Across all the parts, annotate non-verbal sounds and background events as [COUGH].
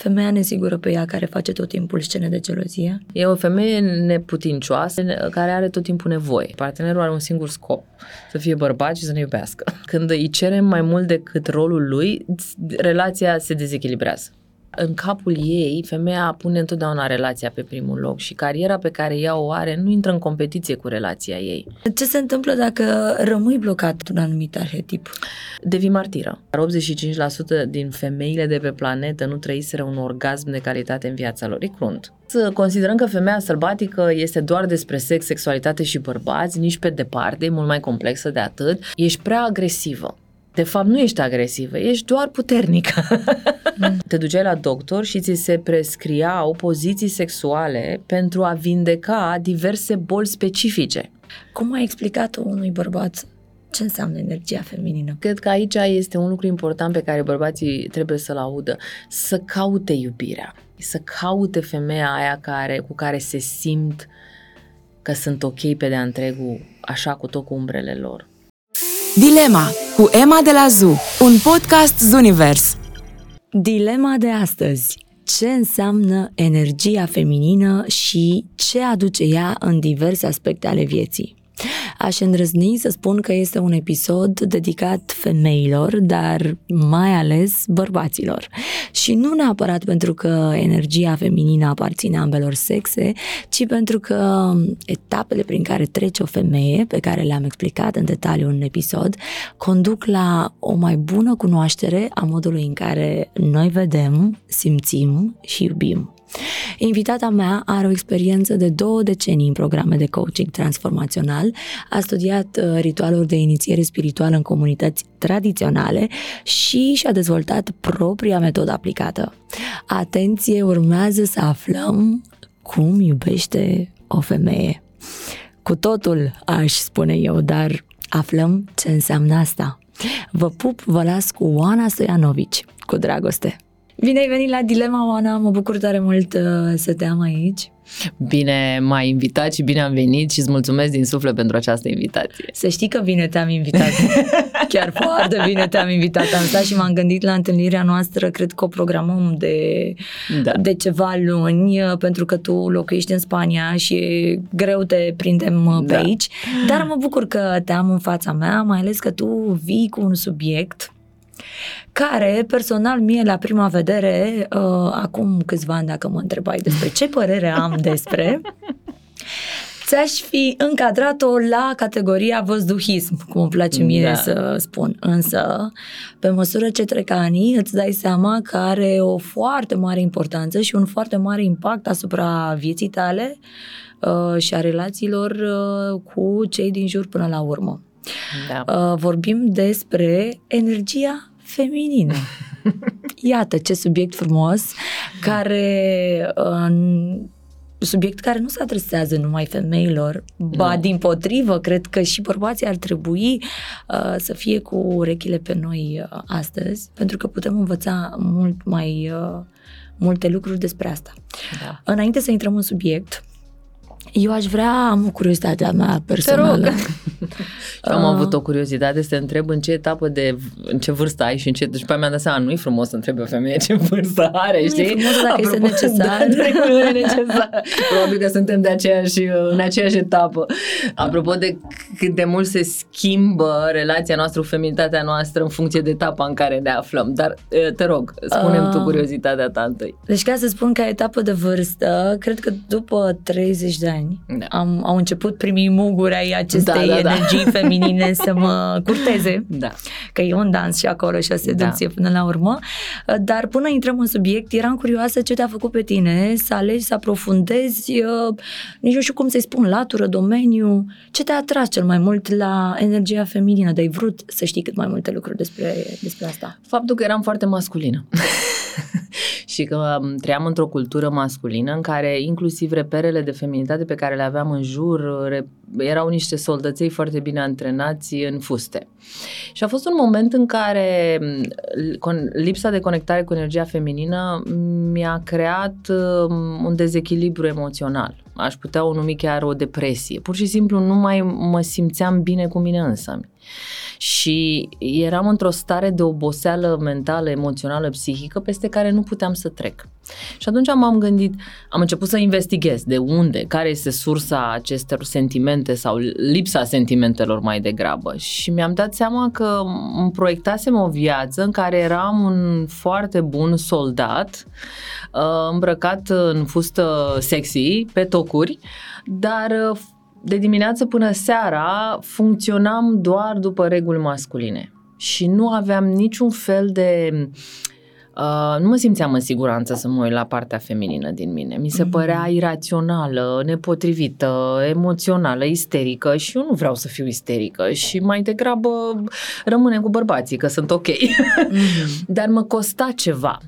femeia nesigură pe ea care face tot timpul scene de gelozie? E o femeie neputincioasă care are tot timpul nevoie. Partenerul are un singur scop, să fie bărbat și să ne iubească. Când îi cerem mai mult decât rolul lui, relația se dezechilibrează în capul ei, femeia pune întotdeauna relația pe primul loc și cariera pe care ea o are nu intră în competiție cu relația ei. Ce se întâmplă dacă rămâi blocat un anumit arhetip? Devii martiră. 85% din femeile de pe planetă nu trăiseră un orgasm de calitate în viața lor. E crunt. Să considerăm că femeia sălbatică este doar despre sex, sexualitate și bărbați, nici pe departe, e mult mai complexă de atât. Ești prea agresivă de fapt, nu ești agresivă, ești doar puternică. Mm. Te duceai la doctor și ți se prescriau poziții sexuale pentru a vindeca diverse boli specifice. Cum ai explicat unui bărbat ce înseamnă energia feminină? Cred că aici este un lucru important pe care bărbații trebuie să-l audă. Să caute iubirea. Să caute femeia aia care, cu care se simt că sunt ok pe de-a întregul, așa cu tot cu umbrele lor. Dilema cu Emma de la ZU, un podcast Zunivers. Dilema de astăzi. Ce înseamnă energia feminină și ce aduce ea în diverse aspecte ale vieții? Aș îndrăzni să spun că este un episod dedicat femeilor, dar mai ales bărbaților. Și nu neapărat pentru că energia feminină aparține ambelor sexe, ci pentru că etapele prin care trece o femeie, pe care le-am explicat în detaliu în episod, conduc la o mai bună cunoaștere a modului în care noi vedem, simțim și iubim. Invitata mea are o experiență de două decenii în programe de coaching transformațional, a studiat uh, ritualuri de inițiere spirituală în comunități tradiționale și și-a dezvoltat propria metodă aplicată. Atenție, urmează să aflăm cum iubește o femeie. Cu totul, aș spune eu, dar aflăm ce înseamnă asta. Vă pup, vă las cu Oana Stoianovici. Cu dragoste! Bine ai venit la Dilema, Oana, mă bucur tare mult uh, să te am aici. Bine m-ai invitat și bine am venit și îți mulțumesc din suflet pentru această invitație. Să știi că bine te-am invitat. [LAUGHS] Chiar foarte bine te-am invitat. Am stat și m-am gândit la întâlnirea noastră, cred că o programăm de, da. de ceva luni, uh, pentru că tu locuiești în Spania și e greu te prindem uh, pe da. aici. Dar mă bucur că te am în fața mea, mai ales că tu vii cu un subiect care, personal, mie la prima vedere, uh, acum câțiva ani, dacă mă întrebai despre ce părere am [LAUGHS] despre, ți-aș fi încadrat-o la categoria văzduhism, cum îmi place mie da. să spun. Însă, pe măsură ce trec ani, îți dai seama că are o foarte mare importanță și un foarte mare impact asupra vieții tale uh, și a relațiilor uh, cu cei din jur până la urmă. Da. Uh, vorbim despre energia feminină. [LAUGHS] Iată ce subiect frumos care uh, subiect care nu se adresează numai femeilor, ba no. din potrivă, cred că și bărbații ar trebui uh, să fie cu urechile pe noi uh, astăzi, pentru că putem învăța mult mai uh, multe lucruri despre asta. Da. Înainte să intrăm în subiect, eu aș vrea, am o curiozitate mea personală. Te rog. [LAUGHS] Eu am avut o curiozitate să te întreb în ce etapă de, în ce vârstă ai și în ce, deci pe mi-am dat seama, nu e frumos să întrebi o femeie ce vârstă are, știi? Nu e frumos dacă Apropo, este necesar. [LAUGHS] Da, nu e necesar. Probabil că suntem de aceeași, în aceeași etapă. Apropo de cât de mult se schimbă relația noastră cu feminitatea noastră în funcție de etapa în care ne aflăm. Dar te rog, spunem uh, tu curiozitatea ta întâi. Deci ca să spun ca etapă de vârstă, cred că după 30 de ani da. am, au început primii muguri ai acestei da, da, da. energii feminine [LAUGHS] să mă curteze. Da. Că e un dans și acolo și o seducție da. până la urmă. Dar până intrăm în subiect, eram curioasă ce te-a făcut pe tine să alegi, să aprofundezi, uh, nici nu știu cum să-i spun, latură, domeniu. Ce te-a atras cel mai mult la energia feminină? De ai vrut să știi cât mai multe lucruri despre, despre asta? Faptul că eram foarte masculină. [LAUGHS] și că um, trăiam într-o cultură masculină în care inclusiv reperele de feminitate pe care le aveam în jur erau niște soldăței foarte bine antrenați în fuste. Și a fost un moment în care um, lipsa de conectare cu energia feminină mi-a creat um, un dezechilibru emoțional. Aș putea o numi chiar o depresie. Pur și simplu nu mai mă simțeam bine cu mine însă. Și eram într-o stare de oboseală mentală, emoțională, psihică, peste care nu puteam să trec. Și atunci m-am gândit, am început să investighez de unde, care este sursa acestor sentimente sau lipsa sentimentelor mai degrabă. Și mi-am dat seama că îmi proiectasem o viață în care eram un foarte bun soldat, uh, îmbrăcat în fustă sexy, pe tocuri, dar uh, de dimineață până seara funcționam doar după reguli masculine și nu aveam niciun fel de Uh, nu mă simțeam în siguranță să mă uit la partea feminină din mine. Mi se mm-hmm. părea irațională, nepotrivită, emoțională, isterică și eu nu vreau să fiu isterică și mai degrabă rămâne cu bărbații, că sunt ok. Mm-hmm. [LAUGHS] Dar mă costa ceva.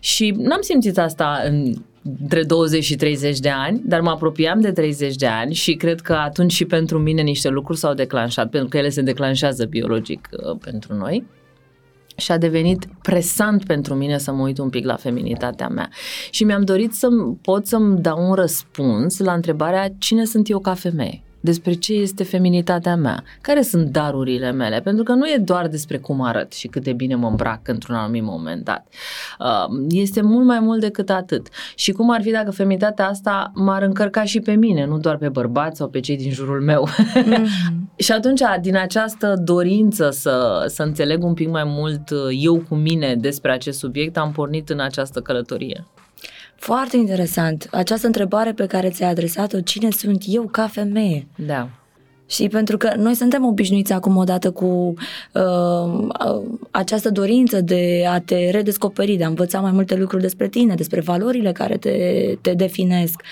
Și n-am simțit asta în între 20 și 30 de ani, dar mă apropiam de 30 de ani și cred că atunci și pentru mine niște lucruri s-au declanșat, pentru că ele se declanșează biologic uh, pentru noi și a devenit presant pentru mine să mă uit un pic la feminitatea mea. Și mi-am dorit să pot să-mi dau un răspuns la întrebarea cine sunt eu ca femeie despre ce este feminitatea mea, care sunt darurile mele, pentru că nu e doar despre cum arăt și cât de bine mă îmbrac într-un anumit moment dat. Uh, este mult mai mult decât atât. Și cum ar fi dacă feminitatea asta m-ar încărca și pe mine, nu doar pe bărbați sau pe cei din jurul meu. Mm-hmm. [LAUGHS] și atunci, din această dorință să, să înțeleg un pic mai mult uh, eu cu mine despre acest subiect, am pornit în această călătorie. Foarte interesant. Această întrebare pe care ți-ai adresat-o, cine sunt eu ca femeie? Da. Și pentru că noi suntem obișnuiți acum odată cu uh, această dorință de a te redescoperi, de a învăța mai multe lucruri despre tine, despre valorile care te, te definesc.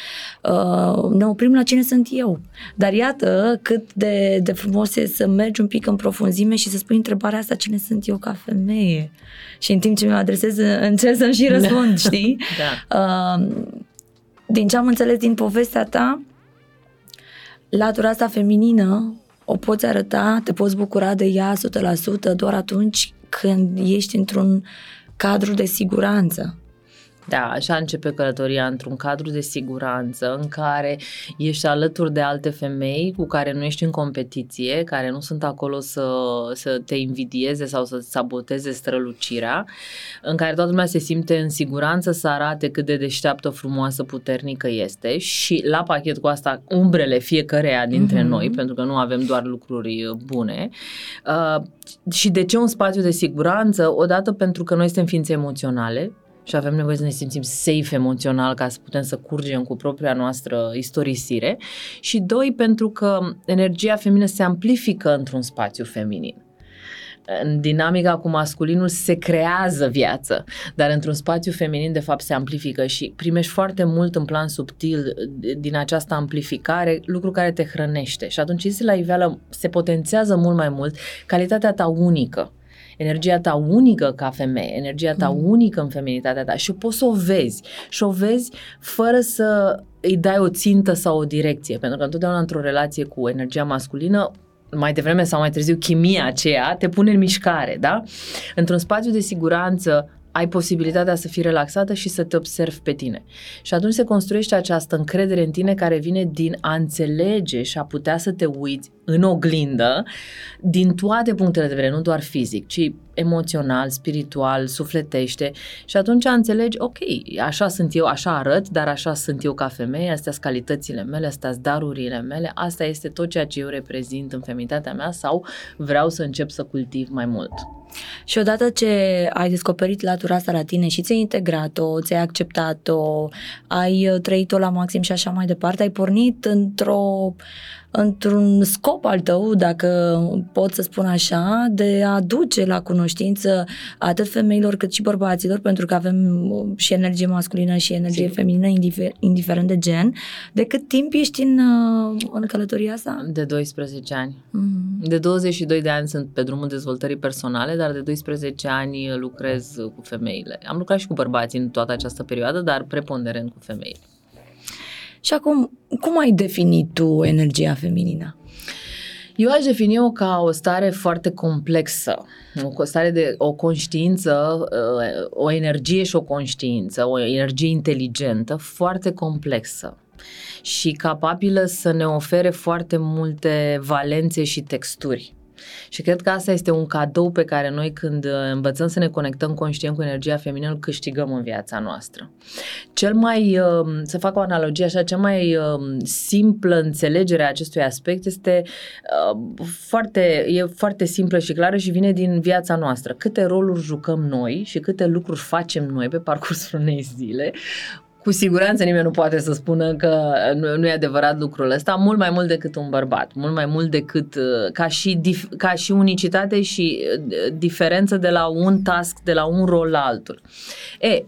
Uh, ne oprim la cine sunt eu. Dar iată cât de, de frumos e să mergi un pic în profunzime și să spui întrebarea asta, cine sunt eu ca femeie? Și în timp ce mi-o adresez, încerc să-mi și [LAUGHS] răspund, da. știi? Da. Uh, din ce am înțeles din povestea ta, latura asta feminină o poți arăta, te poți bucura de ea 100% doar atunci când ești într-un cadru de siguranță. Da, așa începe călătoria într-un cadru de siguranță în care ești alături de alte femei cu care nu ești în competiție, care nu sunt acolo să, să te invidieze sau să saboteze strălucirea, în care toată lumea se simte în siguranță să arate cât de deșteaptă, frumoasă, puternică este și la pachet cu asta umbrele fiecăreia dintre mm-hmm. noi, pentru că nu avem doar lucruri bune. Uh, și de ce un spațiu de siguranță? Odată pentru că noi suntem ființe emoționale, și avem nevoie să ne simțim safe emoțional ca să putem să curgem cu propria noastră istorisire. Și doi, pentru că energia feminină se amplifică într-un spațiu feminin. În dinamica cu masculinul se creează viață, dar într-un spațiu feminin de fapt se amplifică și primești foarte mult în plan subtil din această amplificare, lucru care te hrănește. Și atunci se la iveală, se potențează mult mai mult. Calitatea ta unică energia ta unică ca femeie, energia ta mm. unică în feminitatea ta și poți să o vezi și o vezi fără să îi dai o țintă sau o direcție, pentru că întotdeauna într-o relație cu energia masculină mai devreme sau mai târziu chimia aceea te pune în mișcare, da? Într-un spațiu de siguranță ai posibilitatea să fii relaxată și să te observi pe tine. Și atunci se construiește această încredere în tine care vine din a înțelege și a putea să te uiți în oglindă din toate punctele de vedere, nu doar fizic, ci emoțional, spiritual, sufletește și atunci înțelegi, ok, așa sunt eu, așa arăt, dar așa sunt eu ca femeie, astea sunt calitățile mele, astea sunt darurile mele, asta este tot ceea ce eu reprezint în feminitatea mea sau vreau să încep să cultiv mai mult. Și odată ce ai descoperit latura asta la tine și ți-ai integrat-o, ți-ai acceptat-o, ai trăit-o la maxim și așa mai departe, ai pornit într-o într-un scop al tău, dacă pot să spun așa, de a duce la cunoștință atât femeilor cât și bărbaților, pentru că avem uh, și energie masculină și energie Sim. feminină, indifer- indiferent de gen. De cât timp ești în, uh, în călătoria asta? De 12 ani. Mm-hmm. De 22 de ani sunt pe drumul dezvoltării personale, dar de 12 ani lucrez cu femeile. Am lucrat și cu bărbații în toată această perioadă, dar preponderent cu femeile. Și acum, cum ai definit tu energia feminină? Eu aș defini-o ca o stare foarte complexă, o stare de o conștiință, uh, o energie și o conștiință, o energie inteligentă foarte complexă și capabilă să ne ofere foarte multe valențe și texturi Și cred că asta este un cadou pe care noi când uh, învățăm să ne conectăm conștient cu energia feminină, îl câștigăm în viața noastră. Cel mai, uh, să fac o analogie așa, cea mai uh, simplă înțelegere a acestui aspect este foarte, e foarte simplă și clară și vine din viața noastră. Câte roluri jucăm noi și câte lucruri facem noi pe parcursul unei zile cu siguranță nimeni nu poate să spună că nu, nu e adevărat lucrul ăsta, mult mai mult decât un bărbat, mult mai mult decât uh, ca și, dif, ca și unicitate și uh, diferență de la un task, de la un rol la altul. E,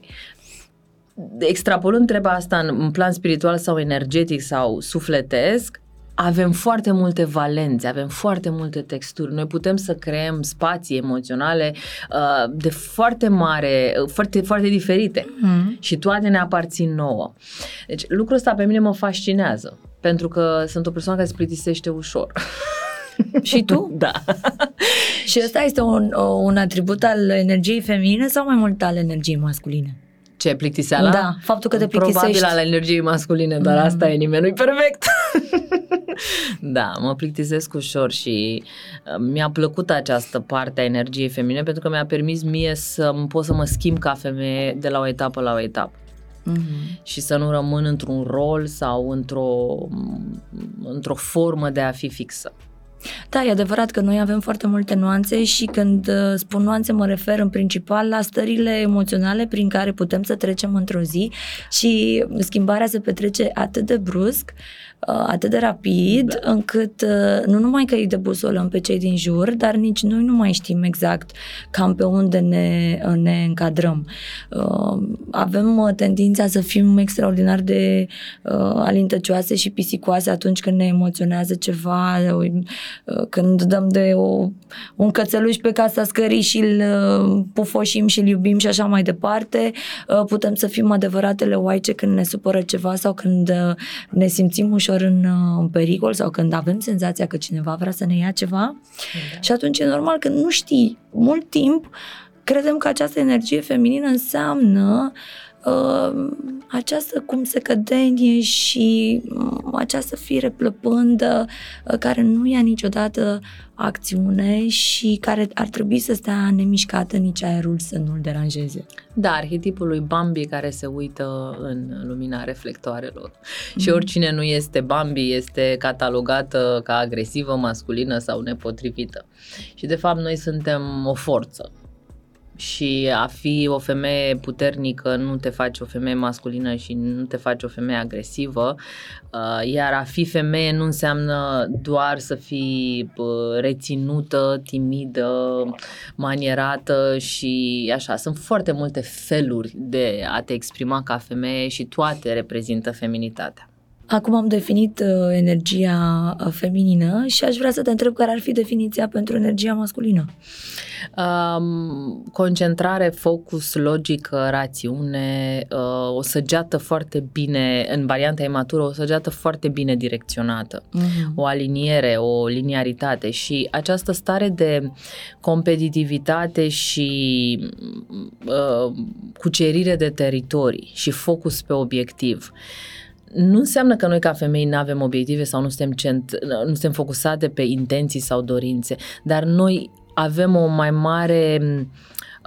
extrapolând treaba asta în, în plan spiritual sau energetic sau sufletesc, avem foarte multe valențe, avem foarte multe texturi. Noi putem să creăm spații emoționale uh, de foarte mare, uh, foarte, foarte diferite mm. și toate ne aparțin nouă. Deci lucrul ăsta pe mine mă fascinează, pentru că sunt o persoană care se plictisește ușor. [LAUGHS] Și tu? Da. [LAUGHS] și ăsta este un, un atribut al energiei feminine sau mai mult al energiei masculine? Ce, plictiseala? Da, faptul că te plictisești. Probabil al energiei masculine, dar mm. asta e nimeni nu perfect. [LAUGHS] [LAUGHS] da, mă plictisesc ușor și uh, mi-a plăcut această parte a energiei feminine pentru că mi-a permis mie să pot să mă schimb ca femeie de la o etapă la o etapă. Mm-hmm. Și să nu rămân într-un rol sau într-o, într-o formă de a fi fixă. Da, e adevărat că noi avem foarte multe nuanțe și când uh, spun nuanțe mă refer în principal la stările emoționale prin care putem să trecem într-o zi și schimbarea se petrece atât de brusc Uh, atât de rapid da. încât uh, nu numai că îi debusolăm pe cei din jur, dar nici noi nu mai știm exact cam pe unde ne, uh, ne încadrăm. Avem tendința să fim extraordinar de alintăcioase și pisicoase atunci când ne emoționează ceva, când dăm de o, un cățeluș pe casa scării și îl pufoșim și îl iubim și așa mai departe. Putem să fim adevăratele oaice când ne supără ceva sau când ne simțim ușor ușor în, uh, în pericol sau când avem senzația că cineva vrea să ne ia ceva da. și atunci e normal că nu știi mult timp credem că această energie feminină înseamnă uh, această cum se cădenie și uh, această fire plăpândă uh, care nu ia niciodată acțiune și care ar trebui să stea nemișcată nici aerul să nu-l deranjeze. Da, arhetipul lui Bambi care se uită în lumina reflectoarelor. Mm. Și oricine nu este Bambi este catalogată ca agresivă, masculină sau nepotrivită. Și de fapt noi suntem o forță și a fi o femeie puternică nu te face o femeie masculină și nu te face o femeie agresivă, uh, iar a fi femeie nu înseamnă doar să fii uh, reținută, timidă, manierată și așa. Sunt foarte multe feluri de a te exprima ca femeie și toate reprezintă feminitatea. Acum am definit uh, energia uh, feminină și aș vrea să te întreb care ar fi definiția pentru energia masculină. Um, concentrare, focus, logică, rațiune, uh, o săgeată foarte bine, în varianta imatură, o săgeată foarte bine direcționată, uh-huh. o aliniere, o liniaritate și această stare de competitivitate și uh, cucerire de teritorii și focus pe obiectiv. Uh, nu înseamnă că noi ca femei nu avem obiective sau nu suntem, cent, nu suntem focusate pe intenții sau dorințe, dar noi avem o mai mare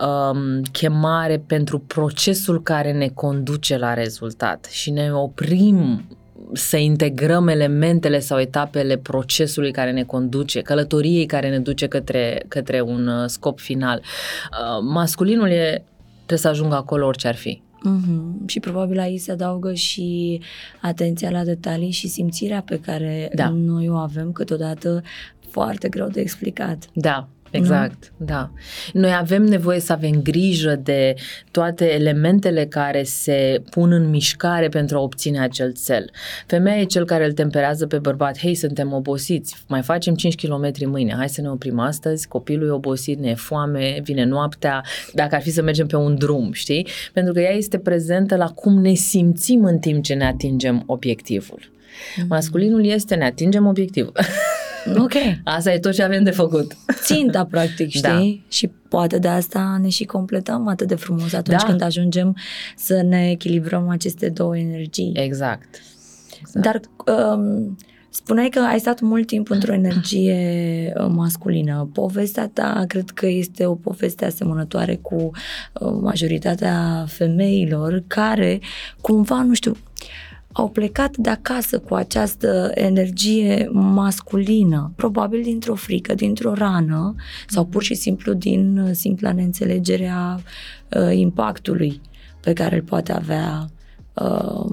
um, chemare pentru procesul care ne conduce la rezultat și ne oprim să integrăm elementele sau etapele procesului care ne conduce, călătoriei care ne duce către, către un uh, scop final. Uh, masculinul e, trebuie să ajungă acolo orice ar fi. Mm-hmm. Și probabil aici se adaugă și atenția la detalii și simțirea pe care da. noi o avem câteodată foarte greu de explicat. Da, Exact, nu? da. Noi avem nevoie să avem grijă de toate elementele care se pun în mișcare pentru a obține acel cel. Femeia e cel care îl temperează pe bărbat. Hei, suntem obosiți, mai facem 5 km mâine, hai să ne oprim astăzi, copilul e obosit, ne e foame, vine noaptea, dacă ar fi să mergem pe un drum, știi? Pentru că ea este prezentă la cum ne simțim în timp ce ne atingem obiectivul. Mm-hmm. Masculinul este ne atingem obiectivul. [LAUGHS] Ok. Asta e tot ce avem de făcut. Ținta, practic, [LAUGHS] da. știi? Da. Și poate de asta ne și completăm atât de frumos atunci da. când ajungem să ne echilibrăm aceste două energii. Exact. exact. Dar um, Spuneai că ai stat mult timp într-o energie uh, masculină. Povestea ta cred că este o poveste asemănătoare cu uh, majoritatea femeilor care cumva, nu știu, au plecat de acasă cu această energie masculină, probabil dintr-o frică, dintr-o rană sau pur și simplu din uh, simpla neînțelegerea uh, impactului pe care îl poate avea uh,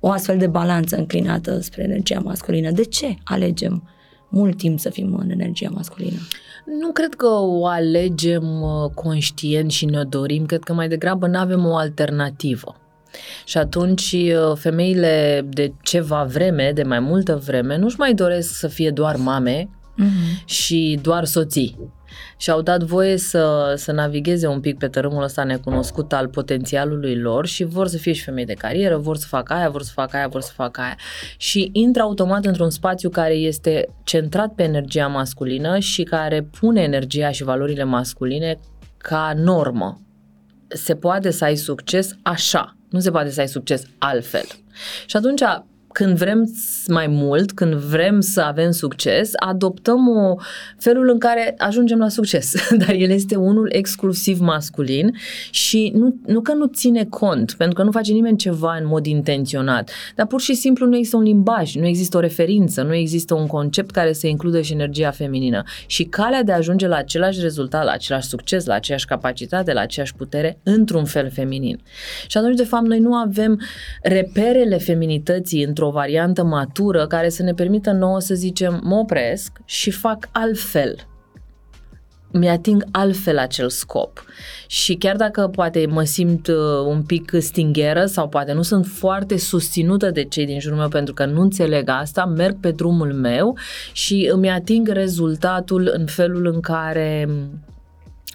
o astfel de balanță înclinată spre energia masculină. De ce alegem mult timp să fim în energia masculină? Nu cred că o alegem uh, conștient și ne dorim, cred că mai degrabă nu avem o alternativă. Și atunci uh, femeile de ceva vreme, de mai multă vreme, nu-și mai doresc să fie doar mame uh-huh. și doar soții și au dat voie să, să navigheze un pic pe tărâmul ăsta necunoscut al potențialului lor și vor să fie și femei de carieră, vor să facă aia, vor să facă aia, vor să facă aia. Și intră automat într-un spațiu care este centrat pe energia masculină și care pune energia și valorile masculine ca normă. Se poate să ai succes așa, nu se poate să ai succes altfel. Și atunci când vrem mai mult, când vrem să avem succes, adoptăm o felul în care ajungem la succes, [LAUGHS] dar el este unul exclusiv masculin și nu, nu că nu ține cont, pentru că nu face nimeni ceva în mod intenționat, dar pur și simplu nu există un limbaj, nu există o referință, nu există un concept care să includă și energia feminină. Și calea de a ajunge la același rezultat, la același succes, la aceeași capacitate, la aceeași putere, într-un fel feminin. Și atunci, de fapt, noi nu avem reperele feminității într-o într-o variantă matură care să ne permită nouă să zicem mă opresc și fac altfel mi-ating altfel acel scop. Și chiar dacă poate mă simt uh, un pic stingheră sau poate nu sunt foarte susținută de cei din jurul meu pentru că nu înțeleg asta, merg pe drumul meu și îmi ating rezultatul în felul în care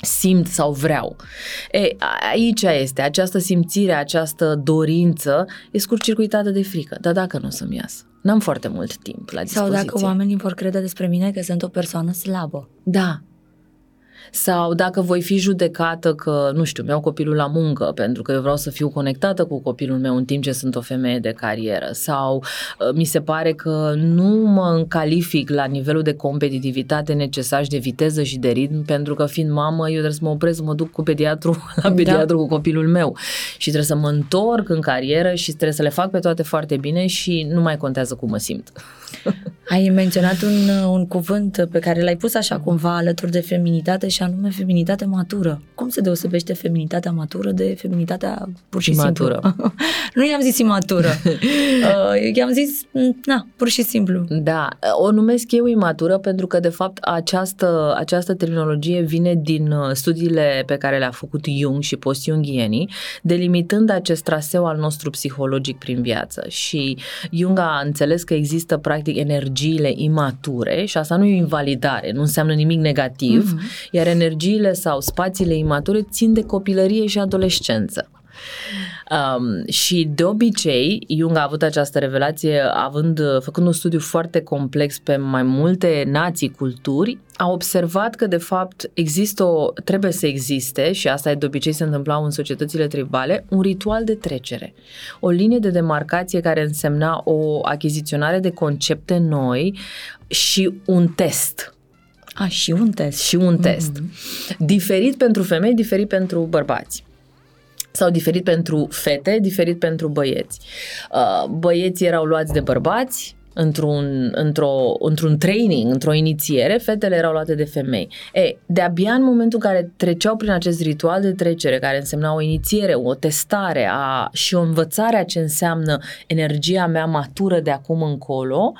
simt sau vreau. E, aici este, această simțire, această dorință e scurt-circuitată de frică. Dar dacă nu o să-mi iasă? N-am foarte mult timp la dispoziție. Sau dacă oamenii vor crede despre mine că sunt o persoană slabă. Da, sau dacă voi fi judecată că, nu știu, mi-au copilul la muncă pentru că eu vreau să fiu conectată cu copilul meu în timp ce sunt o femeie de carieră sau uh, mi se pare că nu mă încalific la nivelul de competitivitate necesar și de viteză și de ritm pentru că fiind mamă eu trebuie să mă opresc să mă duc cu pediatru [LAUGHS] la da. pediatru da. cu copilul meu și trebuie să mă întorc în carieră și trebuie să le fac pe toate foarte bine și nu mai contează cum mă simt. [LAUGHS] Ai menționat un, un cuvânt pe care l-ai pus așa cumva alături de feminitate și anume feminitate matură. Cum se deosebește feminitatea matură de feminitatea pur și imatură. simplu? [LAUGHS] nu i-am zis imatură. [LAUGHS] uh, i-am zis, na, pur și simplu. Da, o numesc eu imatură pentru că de fapt această, această terminologie vine din uh, studiile pe care le-a făcut Jung și post-jungienii, delimitând acest traseu al nostru psihologic prin viață. Și Jung a înțeles că există practic energiile imature și asta nu e o invalidare, nu înseamnă nimic negativ, mm-hmm. iar energiile sau spațiile imature țin de copilărie și adolescență. Um, și de obicei, Jung a avut această revelație având, făcând un studiu foarte complex pe mai multe nații, culturi, a observat că de fapt există o, trebuie să existe, și asta de obicei se întâmplau în societățile tribale, un ritual de trecere. O linie de demarcație care însemna o achiziționare de concepte noi și un test a, și un test. Și un test. Mm-hmm. Diferit pentru femei, diferit pentru bărbați sau diferit pentru fete, diferit pentru băieți. Uh, băieții erau luați de bărbați, într-un, într-o, într-un training, într-o inițiere, fetele erau luate de femei. E, de-abia în momentul în care treceau prin acest ritual de trecere, care însemna o inițiere, o testare a, și o învățare a ce înseamnă energia mea matură de acum încolo,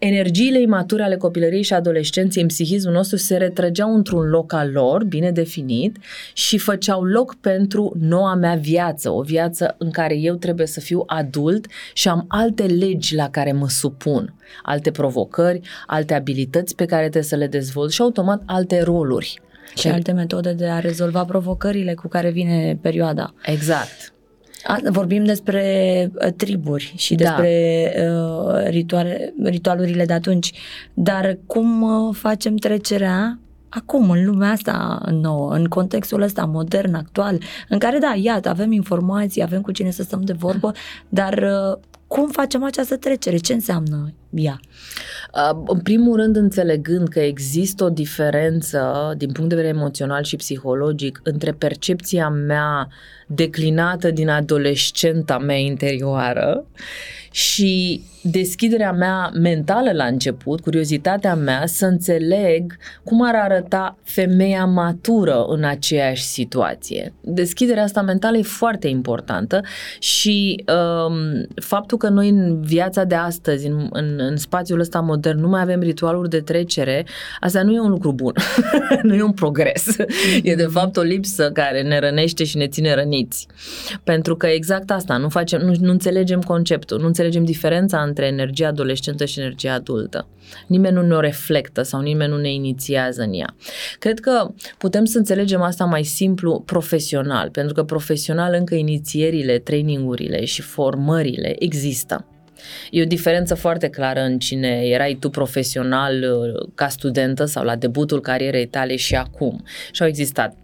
energiile imature ale copilăriei și adolescenței în psihismul nostru se retrăgeau într-un loc al lor, bine definit, și făceau loc pentru noua mea viață, o viață în care eu trebuie să fiu adult și am alte legi la care mă supun, alte provocări, alte abilități pe care trebuie să le dezvolt și automat alte roluri. Și alte metode de a rezolva provocările cu care vine perioada. Exact. Vorbim despre uh, triburi și da. despre uh, rituale, ritualurile de atunci, dar cum uh, facem trecerea acum, în lumea asta nouă, în contextul ăsta modern, actual, în care, da, iată, avem informații, avem cu cine să stăm de vorbă, dar uh, cum facem această trecere? Ce înseamnă ea? În primul rând, înțelegând că există o diferență din punct de vedere emoțional și psihologic între percepția mea declinată din adolescenta mea interioară și deschiderea mea mentală la început, curiozitatea mea să înțeleg cum ar arăta femeia matură în aceeași situație. Deschiderea asta mentală e foarte importantă și um, faptul că noi în viața de astăzi, în, în, în spațiul ăsta modern, nu mai avem ritualuri de trecere, asta nu e un lucru bun, [LAUGHS] nu e un progres. e de fapt o lipsă care ne rănește și ne ține răniți. Pentru că exact asta, nu, facem, nu, nu înțelegem conceptul, nu înțelegem diferența între energia adolescentă și energia adultă. Nimeni nu ne o reflectă sau nimeni nu ne inițiază în ea. Cred că putem să înțelegem asta mai simplu profesional, pentru că profesional încă inițierile, trainingurile și formările există. E o diferență foarte clară în cine erai tu profesional uh, ca studentă sau la debutul carierei tale și acum. Și au existat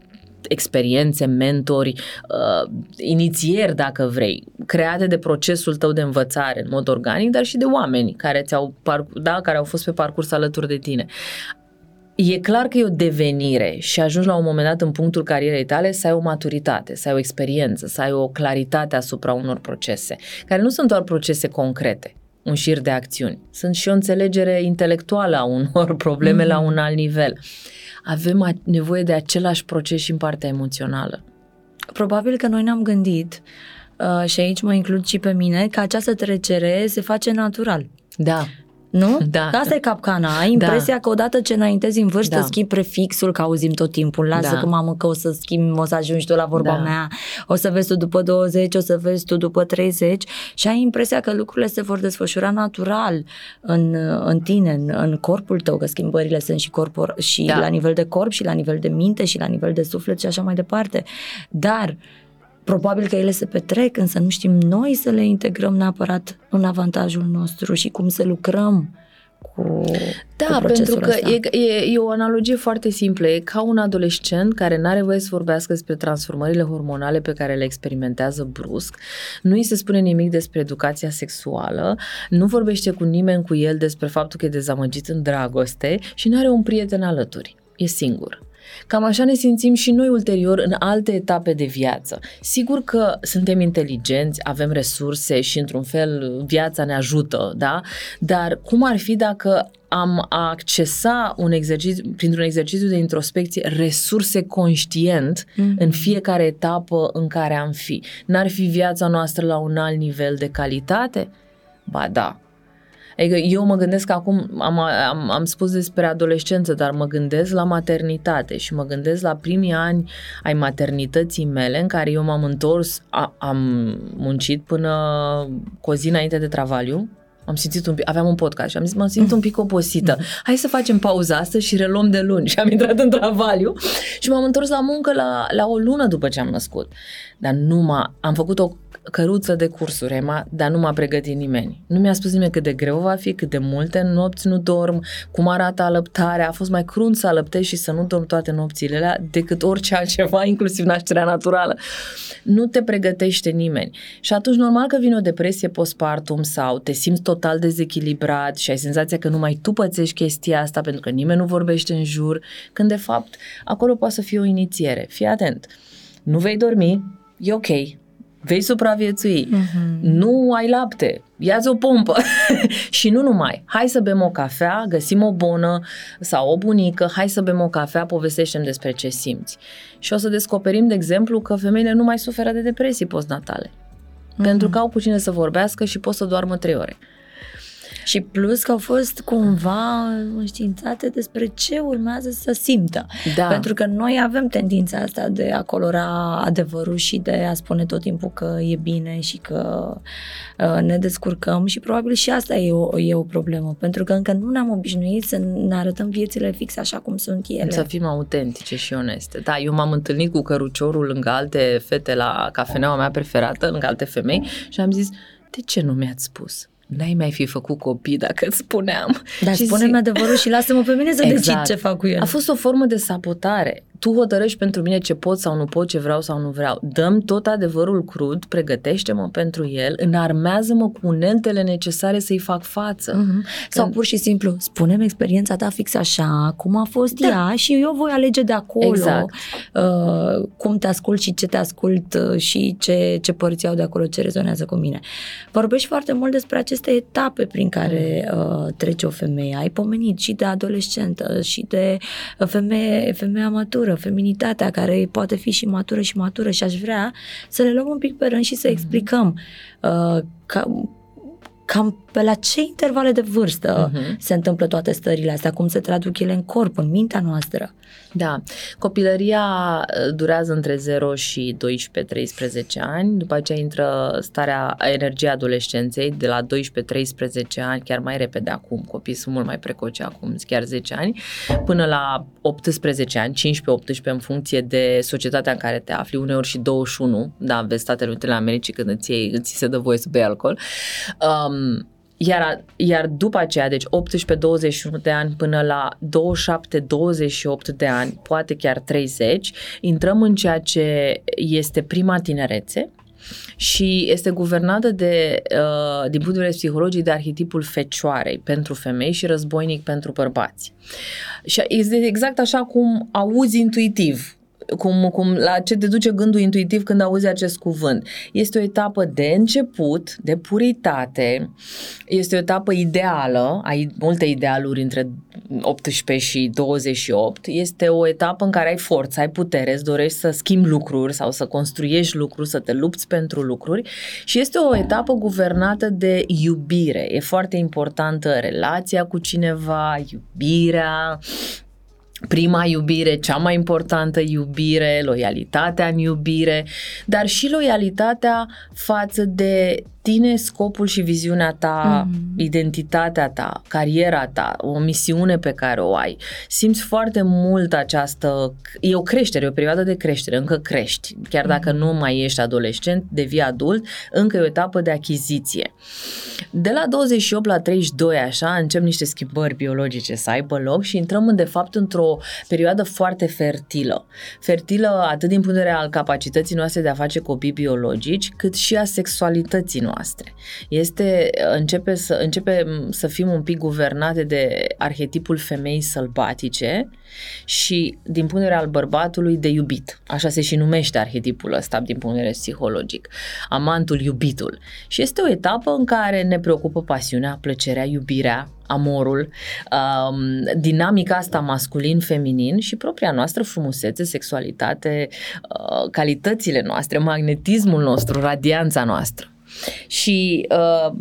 experiențe, mentori, uh, inițieri, dacă vrei, create de procesul tău de învățare în mod organic, dar și de oameni care, ți-au parc- da, care au fost pe parcurs alături de tine. E clar că e o devenire și ajungi la un moment dat în punctul carierei tale să ai o maturitate, să ai o experiență, să ai o claritate asupra unor procese, care nu sunt doar procese concrete, un șir de acțiuni. Sunt și o înțelegere intelectuală a unor [LAUGHS] probleme mm-hmm. la un alt nivel avem nevoie de același proces și în partea emoțională. Probabil că noi ne-am gândit, uh, și aici mă includ și pe mine, că această trecere se face natural. Da. Nu? Da. Că asta e capcana. Ai impresia da. că odată ce înaintezi în vârstă, da. schimbi prefixul, că auzim tot timpul. Lasă da. că mamă că o să schimbi, o să ajungi tu la vorba da. mea, o să vezi tu după 20, o să vezi tu după 30 și ai impresia că lucrurile se vor desfășura natural în, în tine, în, în corpul tău, că schimbările sunt și, corpor, și da. la nivel de corp și la nivel de minte și la nivel de suflet și așa mai departe. Dar Probabil că ele se petrec, însă nu știm noi să le integrăm neapărat în avantajul nostru și cum să lucrăm cu Da, cu pentru că ăsta. e, e, e o analogie foarte simplă. E ca un adolescent care nu are voie să vorbească despre transformările hormonale pe care le experimentează brusc, nu îi se spune nimic despre educația sexuală, nu vorbește cu nimeni cu el despre faptul că e dezamăgit în dragoste și nu are un prieten alături. E singur. Cam așa ne simțim și noi ulterior în alte etape de viață. Sigur că suntem inteligenți, avem resurse și într-un fel viața ne ajută, da? Dar cum ar fi dacă am accesa un exercițiu, printr-un exercițiu de introspecție resurse conștient mm-hmm. în fiecare etapă în care am fi. N-ar fi viața noastră la un alt nivel de calitate? Ba da, Adică eu mă gândesc acum, am, am, am spus despre adolescență, dar mă gândesc la maternitate și mă gândesc la primii ani ai maternității mele în care eu m-am întors, a, am muncit până cu o zi înainte de travaliu, am simțit un pic, aveam un podcast și am zis, m-am simțit un pic obosită. Hai să facem pauza asta și reluăm de luni. [LAUGHS] Și am intrat în travaliu și m-am întors la muncă la, la o lună după ce am născut. Dar nu m-a, am făcut o căruță de cursuri, Emma, dar nu m-a pregătit nimeni. Nu mi-a spus nimeni cât de greu va fi, cât de multe nopți nu dorm, cum arată alăptarea. A fost mai crunt să alăptezi și să nu dorm toate nopțile alea decât orice altceva, [LAUGHS] inclusiv nașterea naturală. Nu te pregătește nimeni. Și atunci normal că vine o depresie postpartum sau te simți total dezechilibrat și ai senzația că numai tu pățești chestia asta pentru că nimeni nu vorbește în jur, când de fapt acolo poate să fie o inițiere. Fii atent. Nu vei dormi, e ok, vei supraviețui, uh-huh. nu ai lapte, ia-ți o pompă [LAUGHS] și nu numai, hai să bem o cafea, găsim o bună sau o bunică, hai să bem o cafea, povestește despre ce simți. Și o să descoperim, de exemplu, că femeile nu mai suferă de depresii postnatale. Uh-huh. Pentru că au cu cine să vorbească și pot să doarmă trei ore. Și plus că au fost cumva înștiințate despre ce urmează să simtă. Da. Pentru că noi avem tendința asta de a colora adevărul și de a spune tot timpul că e bine și că uh, ne descurcăm și probabil și asta e o, e o problemă. Pentru că încă nu ne-am obișnuit să ne arătăm viețile fix așa cum sunt ele. Să fim autentice și oneste. Da, eu m-am întâlnit cu căruciorul lângă alte fete la cafeneaua mea preferată, lângă alte femei și am zis, de ce nu mi-ați spus? N-ai mai fi făcut copii dacă îți spuneam. Dar și spune-mi zic... adevărul și lasă-mă pe mine să exact. decid ce fac cu el. A fost o formă de sabotare. Tu hotărăști pentru mine ce pot sau nu pot, ce vreau sau nu vreau. Dăm tot adevărul crud, pregătește-mă pentru el, înarmează-mă cu uneltele necesare să-i fac față. Mm-hmm. Sau pur și simplu, spunem experiența ta fix așa, cum a fost da. ea și eu voi alege de acolo exact. uh, cum te ascult și ce te ascult uh, și ce, ce părți au de acolo, ce rezonează cu mine. Vorbești foarte mult despre aceste etape prin care mm. uh, trece o femeie. Ai pomenit și de adolescentă și de femeie, femeia matură, feminitatea care poate fi și matură și matură și aș vrea să le luăm un pic pe rând și să mm-hmm. explicăm uh, ca, cam pe la ce intervale de vârstă uh-huh. se întâmplă toate stările astea, cum se traduc ele în corp, în mintea noastră. Da, copilăria uh, durează între 0 și 12-13 ani, după aceea intră starea, energia adolescenței de la 12-13 ani, chiar mai repede acum, copiii sunt mult mai precoce acum, chiar 10 ani, până la 18 ani, 15-18 în funcție de societatea în care te afli, uneori și 21, da, vezi Statele Unite ale Americii când îți, iei, îți se dă voie să bei alcool. Um, iar, iar după aceea, deci 18-21 de ani până la 27-28 de ani, poate chiar 30, intrăm în ceea ce este prima tinerețe, și este guvernată de, uh, din punct de vedere psihologic de arhetipul fecioarei pentru femei și războinic pentru bărbați. Și este exact așa cum auzi intuitiv cum, cum, la ce te duce gândul intuitiv când auzi acest cuvânt. Este o etapă de început, de puritate, este o etapă ideală, ai multe idealuri între 18 și 28, este o etapă în care ai forță, ai putere, îți dorești să schimbi lucruri sau să construiești lucruri, să te lupți pentru lucruri și este o etapă guvernată de iubire. E foarte importantă relația cu cineva, iubirea, prima iubire, cea mai importantă iubire, loialitatea în iubire, dar și loialitatea față de tine scopul și viziunea ta, mm. identitatea ta, cariera ta, o misiune pe care o ai. Simți foarte mult această... E o creștere, e o perioadă de creștere, încă crești. Chiar dacă mm. nu mai ești adolescent, devii adult, încă e o etapă de achiziție. De la 28 la 32, așa, încep niște schimbări biologice să aibă loc și intrăm, de fapt, într-o perioadă foarte fertilă. Fertilă atât din punct de vedere al capacității noastre de a face copii biologici, cât și a sexualității noastre noastre. Este, începe să, începe să fim un pic guvernate de arhetipul femei sălbatice și din punct de vedere al bărbatului de iubit. Așa se și numește arhetipul ăsta din punct de vedere psihologic. Amantul, iubitul. Și este o etapă în care ne preocupă pasiunea, plăcerea, iubirea, amorul, um, dinamica asta masculin-feminin și propria noastră frumusețe, sexualitate, uh, calitățile noastre, magnetismul nostru, radianța noastră. Și uh,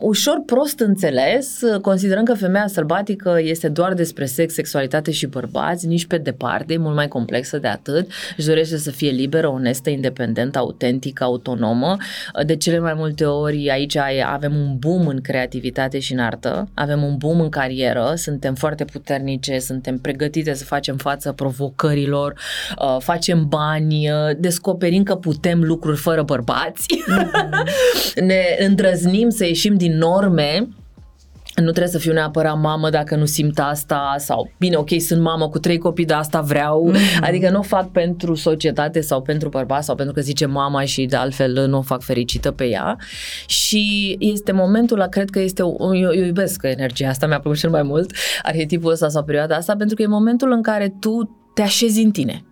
ușor prost înțeles, considerăm că femeia sălbatică este doar despre sex, sexualitate și bărbați, nici pe departe, e mult mai complexă de atât. Își dorește să fie liberă, onestă, independentă, autentică, autonomă. De cele mai multe ori aici avem un boom în creativitate și în artă, avem un boom în carieră, suntem foarte puternice, suntem pregătite să facem față provocărilor, uh, facem bani, uh, descoperim că putem lucruri fără bărbați. Mm-hmm. [LAUGHS] ne îndrăznim să ieșim din norme nu trebuie să fiu neapărat mamă dacă nu simt asta sau bine, ok, sunt mamă cu trei copii, dar asta vreau. Mm-hmm. Adică nu o fac pentru societate sau pentru bărbat sau pentru că zice mama și de altfel nu o fac fericită pe ea. Și este momentul la cred că este, eu, eu iubesc energia asta, mi-a plăcut cel mai mult arhetipul ăsta sau perioada asta pentru că e momentul în care tu te așezi în tine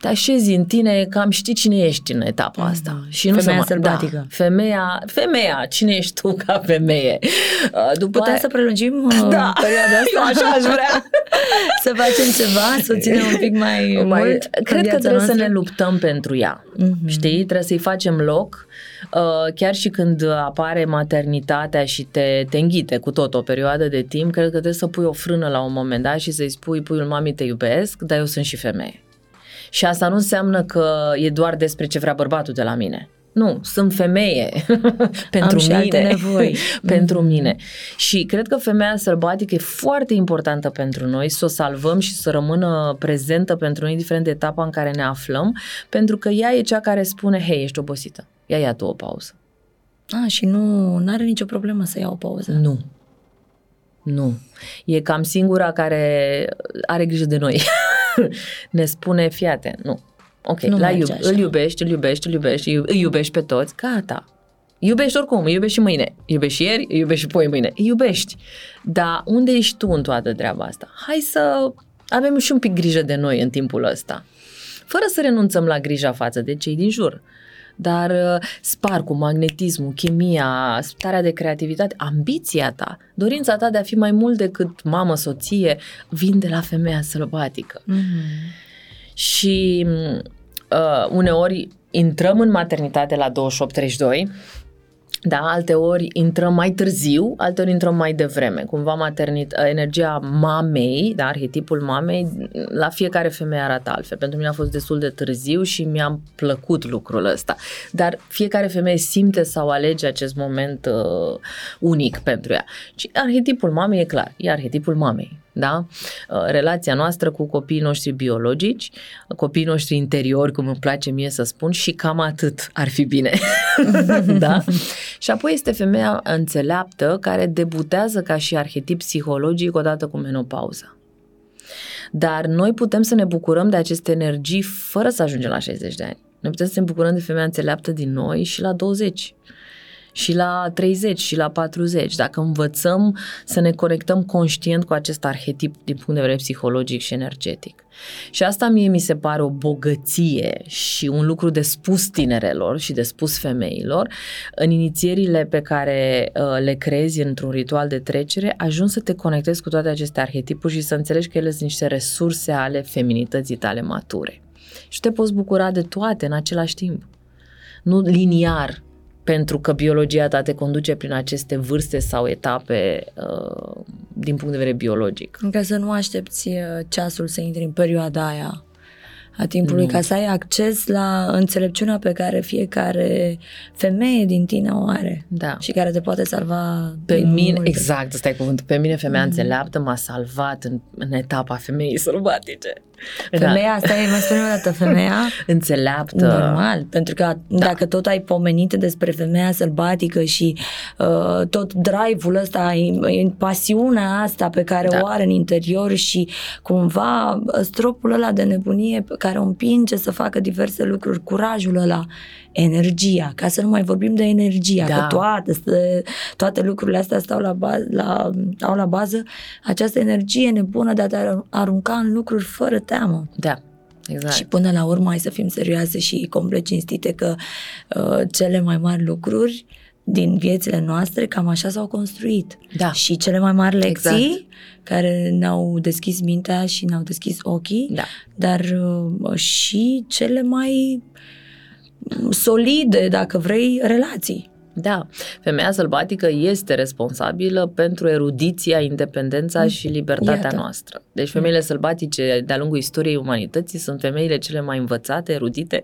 te așezi în tine, cam știi cine ești în etapa mm, asta. Mm, și nu femeia sălbatică. Da, femeia, femeia, cine ești tu ca femeie? Uh, după Putem aia... să prelungim uh, [LAUGHS] da, perioada asta? Eu așa aș vrea. [LAUGHS] să facem ceva, să o ținem un pic mai, [LAUGHS] mai mult Cred că trebuie noastră? să ne luptăm pentru ea. Mm-hmm. Știi? Trebuie să-i facem loc. Uh, chiar și când apare maternitatea și te, te înghite cu tot o perioadă de timp, cred că trebuie să pui o frână la un moment dat și să-i spui, puiul mami te iubesc, dar eu sunt și femeie. Și asta nu înseamnă că e doar despre ce vrea bărbatul de la mine. Nu, sunt femeie [LAUGHS] pentru Am și mine. Alte nevoi. [LAUGHS] pentru mine. Și cred că femeia sălbatică e foarte importantă pentru noi să o salvăm și să rămână prezentă pentru noi, indiferent de etapa în care ne aflăm, pentru că ea e cea care spune, hei, ești obosită, ia ia tu o pauză. Ah, și nu are nicio problemă să ia o pauză. Nu. Nu. E cam singura care are grijă de noi. [LAUGHS] [LAUGHS] ne spune, fiate, nu, ok, nu la iub, îl iubești, îl iubești, îl iubești, îl iubești pe toți, gata, Iubești oricum, iubești și mâine, iubești și ieri, iubești și poi mâine, iubești. Dar unde ești tu în toată treaba asta? Hai să avem și un pic grijă de noi în timpul ăsta. Fără să renunțăm la grija față de cei din jur. Dar uh, sparcul, magnetismul, chimia, starea de creativitate, ambiția ta, dorința ta de a fi mai mult decât mamă, soție, vin de la femeia sălbatică. Mm-hmm. Și uh, uneori intrăm în maternitate la 28-32 da, alte ori intrăm mai târziu, alte ori intrăm mai devreme. Cumva maternit, energia mamei, da, arhetipul mamei, la fiecare femeie arată altfel. Pentru mine a fost destul de târziu și mi-a plăcut lucrul ăsta. Dar fiecare femeie simte sau alege acest moment uh, unic pentru ea. Și arhetipul mamei e clar, e arhetipul mamei da? Uh, relația noastră cu copiii noștri biologici, copiii noștri interiori, cum îmi place mie să spun, și cam atât ar fi bine. [LAUGHS] da? Și apoi este femeia înțeleaptă care debutează ca și arhetip psihologic odată cu menopauza. Dar noi putem să ne bucurăm de aceste energii fără să ajungem la 60 de ani. Noi putem să ne bucurăm de femeia înțeleaptă din noi și la 20 și la 30 și la 40. Dacă învățăm să ne conectăm conștient cu acest arhetip din punct de vedere psihologic și energetic. Și asta mie mi se pare o bogăție și un lucru de spus tinerelor și de spus femeilor. În inițierile pe care uh, le crezi într-un ritual de trecere, ajungi să te conectezi cu toate aceste arhetipuri și să înțelegi că ele sunt niște resurse ale feminității tale mature. Și te poți bucura de toate în același timp. Nu liniar, pentru că biologia ta te conduce prin aceste vârste sau etape uh, din punct de vedere biologic. Ca să nu aștepți uh, ceasul să intri în perioada aia a timpului, nu. ca să ai acces la înțelepciunea pe care fiecare femeie din tine o are da. și care te poate salva Pe mine, multe. exact, ăsta e cuvântul, pe mine femeia mm-hmm. înțeleaptă m-a salvat în, în etapa femeii sălbatice. Femeia, da. asta e, mai spune o dată, femeia [LAUGHS] înțeleaptă. Normal, pentru că da. dacă tot ai pomenit despre femeia sălbatică și uh, tot drive-ul ăsta, pasiunea asta pe care da. o are în interior și cumva stropul ăla de nebunie care o împinge să facă diverse lucruri, curajul ăla, energia, ca să nu mai vorbim de energia, da. că toate, toate lucrurile astea stau la, bază, la, au la bază această energie nebună de a te arunca în lucruri fără teamă. Da. Exact. Și până la urmă, hai să fim serioase și complet cinstite că uh, cele mai mari lucruri din viețile noastre cam așa s-au construit. Da. Și cele mai mari lecții exact. care ne-au deschis mintea și ne-au deschis ochii, da. dar uh, și cele mai solide, dacă vrei, relații. Da, femeia sălbatică este responsabilă pentru erudiția, independența mm. și libertatea Iată. noastră. Deci femeile sălbatice de-a lungul istoriei umanității sunt femeile cele mai învățate, erudite,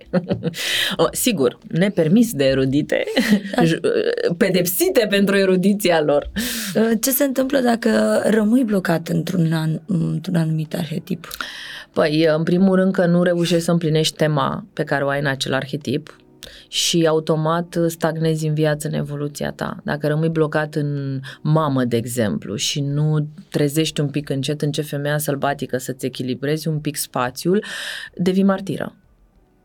[LAUGHS] sigur, nepermis de erudite, da. [LAUGHS] pedepsite pentru erudiția lor. Ă, ce se întâmplă dacă rămâi blocat într-un, an, într-un anumit arhetip? Păi, în primul rând că nu reușești să împlinești tema pe care o ai în acel arhetip, și automat stagnezi în viață, în evoluția ta. Dacă rămâi blocat în mamă, de exemplu, și nu trezești un pic încet în ce femeia sălbatică să-ți echilibrezi un pic spațiul, devii martiră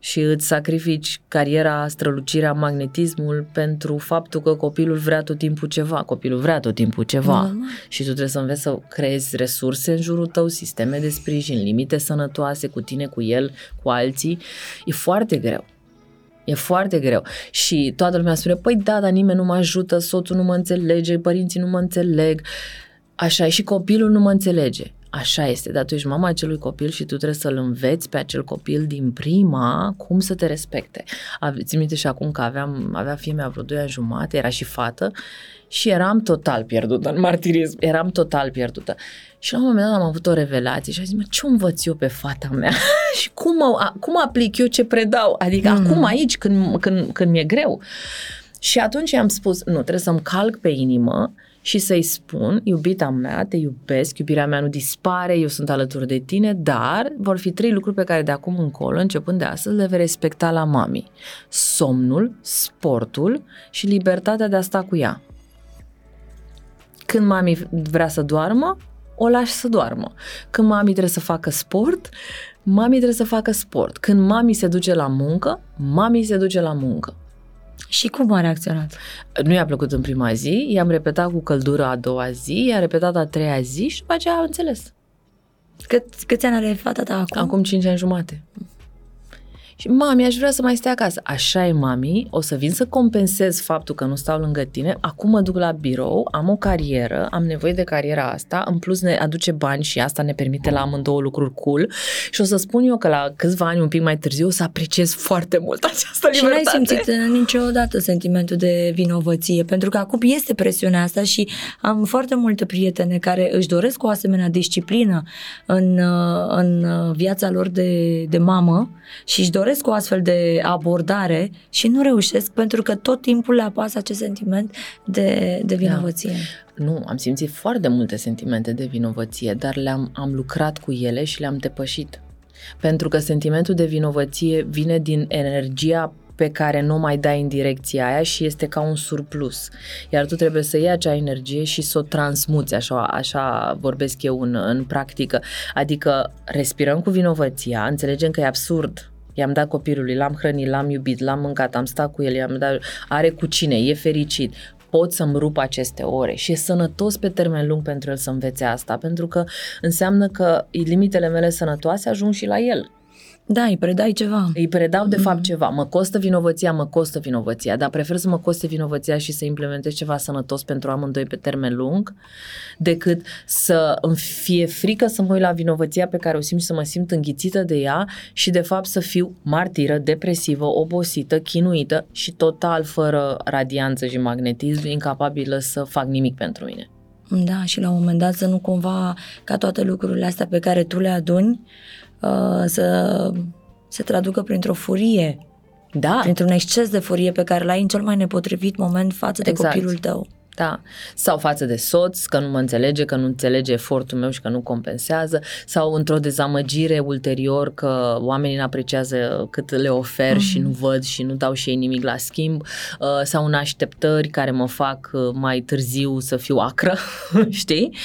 și îți sacrifici cariera, strălucirea, magnetismul pentru faptul că copilul vrea tot timpul ceva. Copilul vrea tot timpul ceva mm. și tu trebuie să înveți să creezi resurse în jurul tău, sisteme de sprijin, limite sănătoase cu tine, cu el, cu alții. E foarte greu. E foarte greu. Și toată lumea spune, păi da, dar nimeni nu mă ajută, soțul nu mă înțelege, părinții nu mă înțeleg. Așa e și copilul nu mă înțelege. Așa este, dar tu ești mama acelui copil și tu trebuie să-l înveți pe acel copil din prima cum să te respecte. Țin minte și acum că aveam, avea fie mea vreo 2 ani jumate, era și fată și eram total pierdută în martirism. Eram total pierdută. Și la un moment dat am avut o revelație și am zis, mă, ce învăț eu pe fata mea? [LAUGHS] și cum, cum aplic eu ce predau? Adică mm. acum aici, când, când, când mi-e greu. Și atunci am spus, nu, trebuie să-mi calc pe inimă și să-i spun, iubita mea, te iubesc, iubirea mea nu dispare, eu sunt alături de tine, dar vor fi trei lucruri pe care de acum încolo, începând de astăzi, le vei respecta la mami. Somnul, sportul și libertatea de a sta cu ea. Când mami vrea să doarmă, o lași să doarmă. Când mami trebuie să facă sport, mami trebuie să facă sport. Când mami se duce la muncă, mami se duce la muncă. Și cum a reacționat? Nu i-a plăcut în prima zi, i-am repetat cu căldură a doua zi, i-a repetat a treia zi și după aceea a înțeles. Cât, câți ani are fata ta acum? Acum 5 ani jumate. Și mami, aș vrea să mai stai acasă. Așa e, mami, o să vin să compensez faptul că nu stau lângă tine. Acum mă duc la birou, am o carieră, am nevoie de cariera asta, în plus ne aduce bani și asta ne permite la amândouă lucruri cool. Și o să spun eu că la câțiva ani, un pic mai târziu, o să apreciez foarte mult această și libertate. Și n-ai simțit niciodată sentimentul de vinovăție, pentru că acum este presiunea asta și am foarte multe prietene care își doresc o asemenea disciplină în, în viața lor de, de mamă și își doresc doresc o astfel de abordare și nu reușesc pentru că tot timpul le apasă acest sentiment de, de vinovăție. Da. Nu, am simțit foarte multe sentimente de vinovăție, dar le-am am lucrat cu ele și le-am depășit. Pentru că sentimentul de vinovăție vine din energia pe care nu mai dai în direcția aia și este ca un surplus. Iar tu trebuie să iei acea energie și să o transmuți, așa, așa vorbesc eu în, în practică. Adică respirăm cu vinovăția, înțelegem că e absurd I-am dat copilului, l-am hrănit, l-am iubit, l-am mâncat, am stat cu el, i-am dat, are cu cine, e fericit. Pot să-mi rup aceste ore și e sănătos pe termen lung pentru el să învețe asta, pentru că înseamnă că limitele mele sănătoase ajung și la el. Da, îi predai ceva. Îi predau de mm. fapt ceva. Mă costă vinovăția, mă costă vinovăția, dar prefer să mă coste vinovăția și să implementez ceva sănătos pentru amândoi pe termen lung, decât să îmi fie frică să mă uit la vinovăția pe care o simt și să mă simt înghițită de ea și de fapt să fiu martiră, depresivă, obosită, chinuită și total fără radianță și magnetism, incapabilă să fac nimic pentru mine. Da, și la un moment dat să nu cumva ca toate lucrurile astea pe care tu le aduni Uh, să se traducă printr-o furie. Da. Printr-un exces de furie pe care l-ai în cel mai nepotrivit moment față de exact. copilul tău. Da. Sau față de soț, că nu mă înțelege, că nu înțelege efortul meu și că nu compensează, sau într-o dezamăgire ulterior că oamenii nu apreciază cât le ofer mm-hmm. și nu văd și nu dau și ei nimic la schimb, uh, sau în așteptări care mă fac uh, mai târziu să fiu acră, [LAUGHS] știi?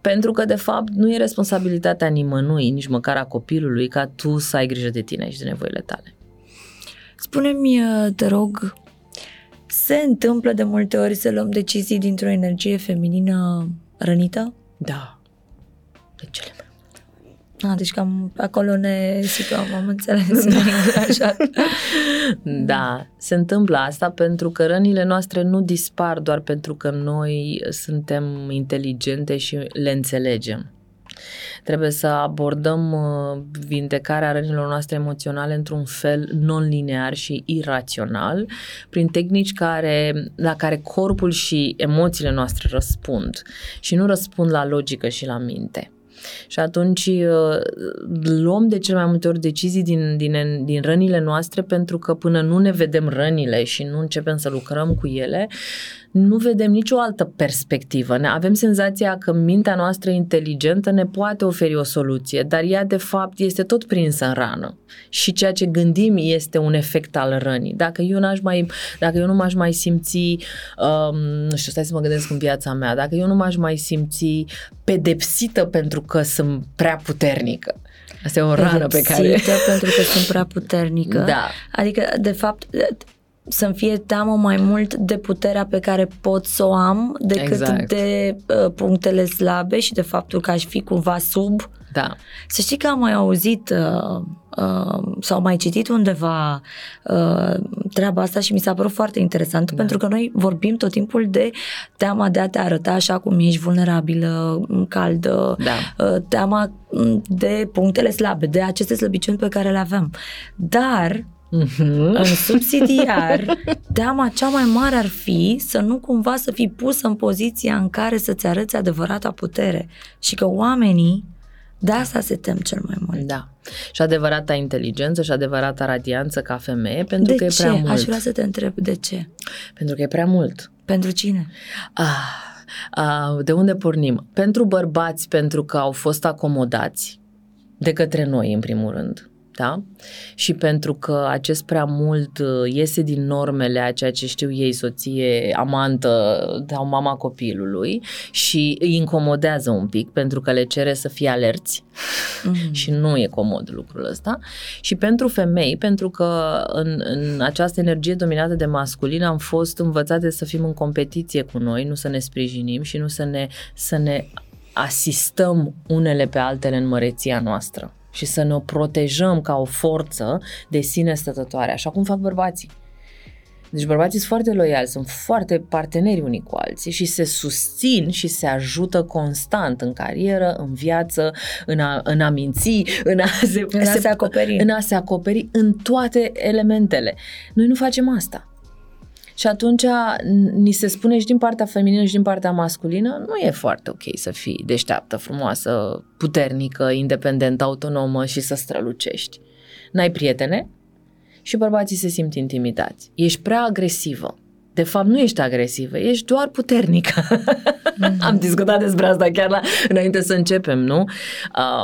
Pentru că, de fapt, nu e responsabilitatea nimănui, nici măcar a copilului, ca tu să ai grijă de tine și de nevoile tale. Spune-mi, uh, te rog, se întâmplă de multe ori să luăm decizii dintr-o energie feminină rănită? Da. De cele mai a, deci cam acolo ne situăm, am înțeles. [LAUGHS] Da. da, se întâmplă asta pentru că rănile noastre nu dispar doar pentru că noi suntem inteligente și le înțelegem. Trebuie să abordăm uh, vindecarea rănilor noastre emoționale într-un fel non-linear și irațional, prin tehnici care, la care corpul și emoțiile noastre răspund și nu răspund la logică și la minte. Și atunci uh, luăm de cel mai multe ori decizii din, din, din rănile noastre pentru că până nu ne vedem rănile și nu începem să lucrăm cu ele, nu vedem nicio altă perspectivă. Ne avem senzația că mintea noastră inteligentă ne poate oferi o soluție, dar ea de fapt este tot prinsă în rană. Și ceea ce gândim este un efect al rănii. Dacă eu, n-aș mai, dacă eu nu m-aș mai simți, um, nu știu, stai să mă gândesc în viața mea, dacă eu nu m-aș mai simți pedepsită pentru că sunt prea puternică, Asta e o rană pe care... pentru că sunt prea puternică. Da. Adică, de fapt, să-mi fie teamă mai mult de puterea pe care pot să o am decât exact. de uh, punctele slabe și de faptul că aș fi cumva sub. Da. Să știi că am mai auzit uh, uh, sau mai citit undeva uh, treaba asta și mi s-a părut foarte interesant da. pentru că noi vorbim tot timpul de teama de a te arăta așa cum ești vulnerabilă, caldă, da. uh, teama de punctele slabe, de aceste slăbiciuni pe care le avem. Dar Uh-huh. În subsidiar, [LAUGHS] teama cea mai mare ar fi să nu cumva să fii pus în poziția în care să-ți arăți adevărata putere și că oamenii de asta se tem cel mai mult. Da. Și adevărata inteligență și adevărata radianță ca femeie, pentru de că ce? e prea mult. Aș vrea să te întreb de ce. Pentru că e prea mult. Pentru cine? Ah, ah, de unde pornim? Pentru bărbați, pentru că au fost acomodați de către noi, în primul rând da? Și pentru că acest prea mult uh, iese din normele a ceea ce știu ei, soție, amantă sau mama copilului și îi incomodează un pic pentru că le cere să fie alerți mm-hmm. [LAUGHS] și nu e comod lucrul ăsta. Și pentru femei, pentru că în, în această energie dominată de masculin am fost învățate să fim în competiție cu noi, nu să ne sprijinim și nu să ne, să ne asistăm unele pe altele în măreția noastră și să ne protejăm ca o forță de sine stătătoare, așa cum fac bărbații. Deci bărbații sunt foarte loiali, sunt foarte parteneri unii cu alții și se susțin și se ajută constant în carieră, în viață, în a, în a minți, în a se, în a se, se acoperi. În a se acoperi în toate elementele. Noi nu facem asta. Și atunci ni se spune și din partea feminină și din partea masculină, nu e foarte ok să fii deșteaptă, frumoasă, puternică, independentă, autonomă și să strălucești. N-ai prietene și bărbații se simt intimidați. Ești prea agresivă. De fapt, nu ești agresivă, ești doar puternică. Mm-hmm. [LAUGHS] Am discutat despre asta chiar la, înainte să începem, nu?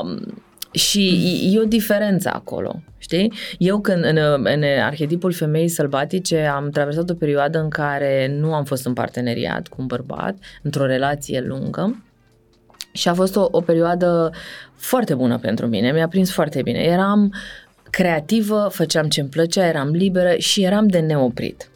Um, și e o diferență acolo, știi? Eu când în, în arhetipul femeii sălbatice am traversat o perioadă în care nu am fost în parteneriat cu un bărbat, într-o relație lungă și a fost o, o perioadă foarte bună pentru mine, mi-a prins foarte bine. Eram creativă, făceam ce-mi plăcea, eram liberă și eram de neoprit.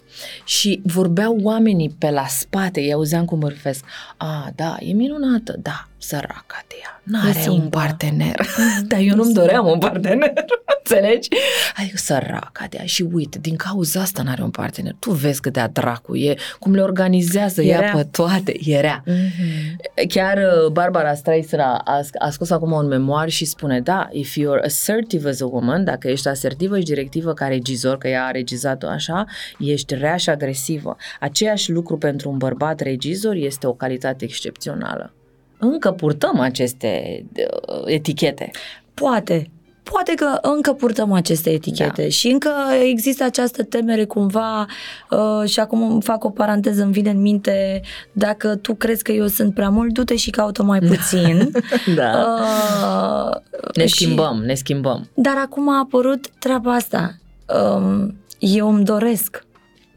Și vorbeau oamenii pe la spate, îi auzeam cum mărfesc. A, da, e minunată, da, săraca de ea, n-are un partener. [LAUGHS] Dar eu nu-mi doream un partener, [LAUGHS] înțelegi? Adică săraca de ea și uite, din cauza asta n-are un partener. Tu vezi cât de dracu e, cum le organizează Era. ea pe toate. Era. Mm-hmm. Chiar uh, Barbara Streisand a, a, a scos acum un memoar și spune, da, if you're assertive as a woman, dacă ești asertivă și directivă ca regizor, că ea a regizat-o așa, ești rea și agresivă. Aceeași lucru pentru un bărbat regizor este o calitate excepțională încă purtăm aceste uh, etichete. Poate, poate că încă purtăm aceste etichete da. și încă există această temere cumva uh, și acum fac o paranteză, îmi vine în minte dacă tu crezi că eu sunt prea mult, du-te și caută mai puțin. [LAUGHS] da. Uh, ne schimbăm, și... ne schimbăm. Dar acum a apărut treaba asta. Um, eu îmi doresc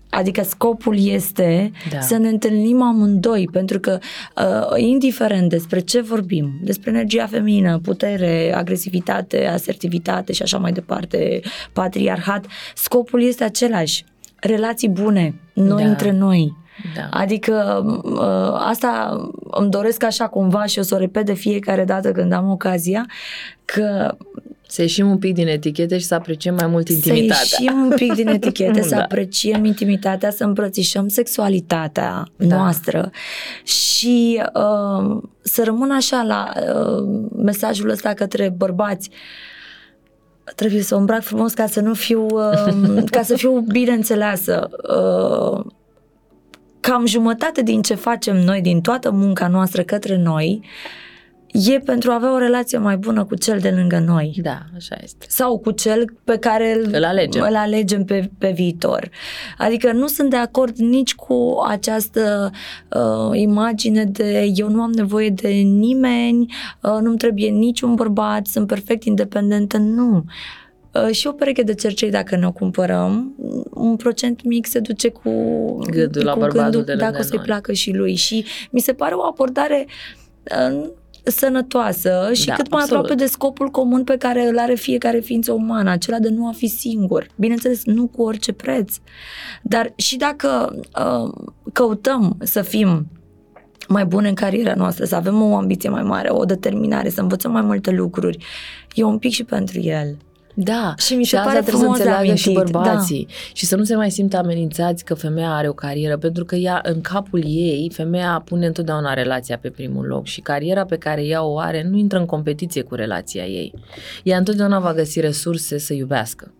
Adică scopul este da. să ne întâlnim amândoi, pentru că uh, indiferent despre ce vorbim, despre energia feminină, putere, agresivitate, asertivitate și așa mai departe, patriarhat, scopul este același. Relații bune, noi da. între noi. Da. Adică uh, asta îmi doresc așa cumva și o să o repet de fiecare dată când am ocazia, că să ieșim un pic din etichete și să apreciem mai mult intimitatea. Să ieșim un pic din etichete, [LAUGHS] să da. apreciem intimitatea, să îmbrățișăm sexualitatea da. noastră și uh, să rămân așa la uh, mesajul ăsta către bărbați. Trebuie să o îmbrac frumos ca să nu fiu, uh, [LAUGHS] ca să fiu bine înțeleasă. Uh, cam jumătate din ce facem noi, din toată munca noastră către noi, uh, e pentru a avea o relație mai bună cu cel de lângă noi. Da, așa este. Sau cu cel pe care îl, îl alegem, îl alegem pe, pe viitor. Adică nu sunt de acord nici cu această uh, imagine de eu nu am nevoie de nimeni, uh, nu-mi trebuie niciun bărbat, sunt perfect independentă. Nu. Uh, și o pereche de cercei, dacă ne o cumpărăm, un procent mic se duce cu gândul la cu bărbatul gândul, de dacă o să-i placă și lui. Și mi se pare o abordare uh, sănătoasă și da, cât mai absolut. aproape de scopul comun pe care îl are fiecare ființă umană, acela de nu a fi singur. Bineînțeles, nu cu orice preț. Dar și dacă uh, căutăm să fim mai bune în cariera noastră, să avem o ambiție mai mare, o determinare, să învățăm mai multe lucruri, e un pic și pentru el. Da, și mi se și pare trebuie să înțeleagă și bărbații da. și să nu se mai simtă amenințați că femeia are o carieră, pentru că ea, în capul ei, femeia pune întotdeauna relația pe primul loc și cariera pe care ea o are nu intră în competiție cu relația ei. Ea întotdeauna va găsi resurse să iubească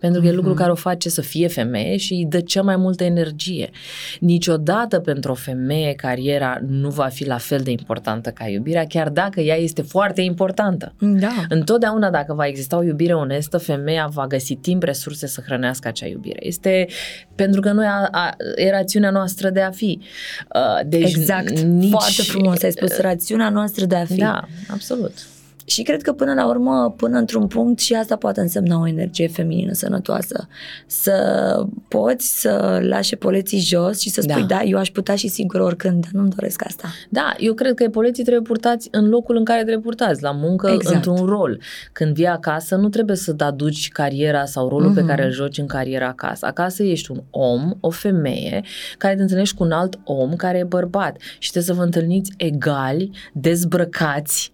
pentru că mm-hmm. e lucru mhm. care o face să fie femeie și îi dă cea mai multă energie. Niciodată pentru o femeie cariera nu va fi la fel de importantă ca iubirea, chiar dacă ea este foarte importantă. Da. Întotdeauna dacă va exista o iubire onestă, femeia va găsi timp, resurse să hrănească acea iubire. Este pentru că noi a, a, e rațiunea noastră de a fi. Uh, deci exact. Nici... Foarte frumos ai spus, rațiunea noastră de a fi. Da, absolut. Și cred că până la urmă, până într-un punct și asta poate însemna o energie feminină sănătoasă. Să poți să lași poleții jos și să spui, da, da eu aș putea și sigur oricând, nu-mi doresc asta. Da, eu cred că poleții trebuie purtați în locul în care trebuie purtați, la muncă, exact. într-un rol. Când vii acasă, nu trebuie să aduci cariera sau rolul mm-hmm. pe mhm. care îl joci în cariera acasă. Acasă ești un om, o femeie, care te întâlnești cu un alt om care e bărbat și trebuie să vă întâlniți egali, dezbrăcați,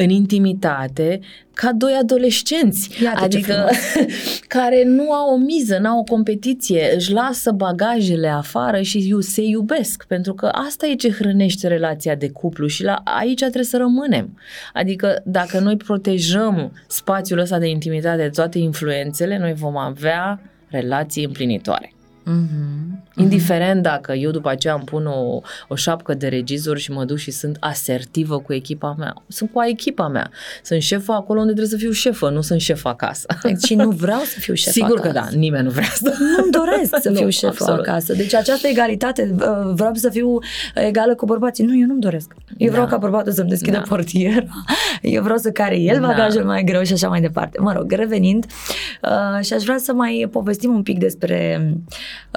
în intimitate ca doi adolescenți, Iată adică [LAUGHS] care nu au o miză, nu au o competiție, își lasă bagajele afară și se iubesc, pentru că asta e ce hrănește relația de cuplu și la aici trebuie să rămânem. Adică dacă noi protejăm spațiul ăsta de intimitate de toate influențele, noi vom avea relații împlinitoare. Mm-hmm. Indiferent dacă eu după aceea îmi pun o, o șapcă de regizor și mă duc și sunt asertivă cu echipa mea. Sunt cu echipa mea. Sunt șefă acolo unde trebuie să fiu șefă, nu sunt șefă acasă. Deci și nu vreau să fiu șefă Sigur acasă. că da, nimeni nu vrea asta. Nu doresc să [LAUGHS] fiu nu, șefă absolut. acasă. Deci această egalitate, vreau să fiu egală cu bărbații. Nu, eu nu-mi doresc. Eu vreau da. ca bărbatul să-mi deschidă da. portiera. [LAUGHS] Eu vreau să care el da. bagajul da. mai greu și așa mai departe. Mă rog, revenind, uh, și aș vrea să mai povestim un pic despre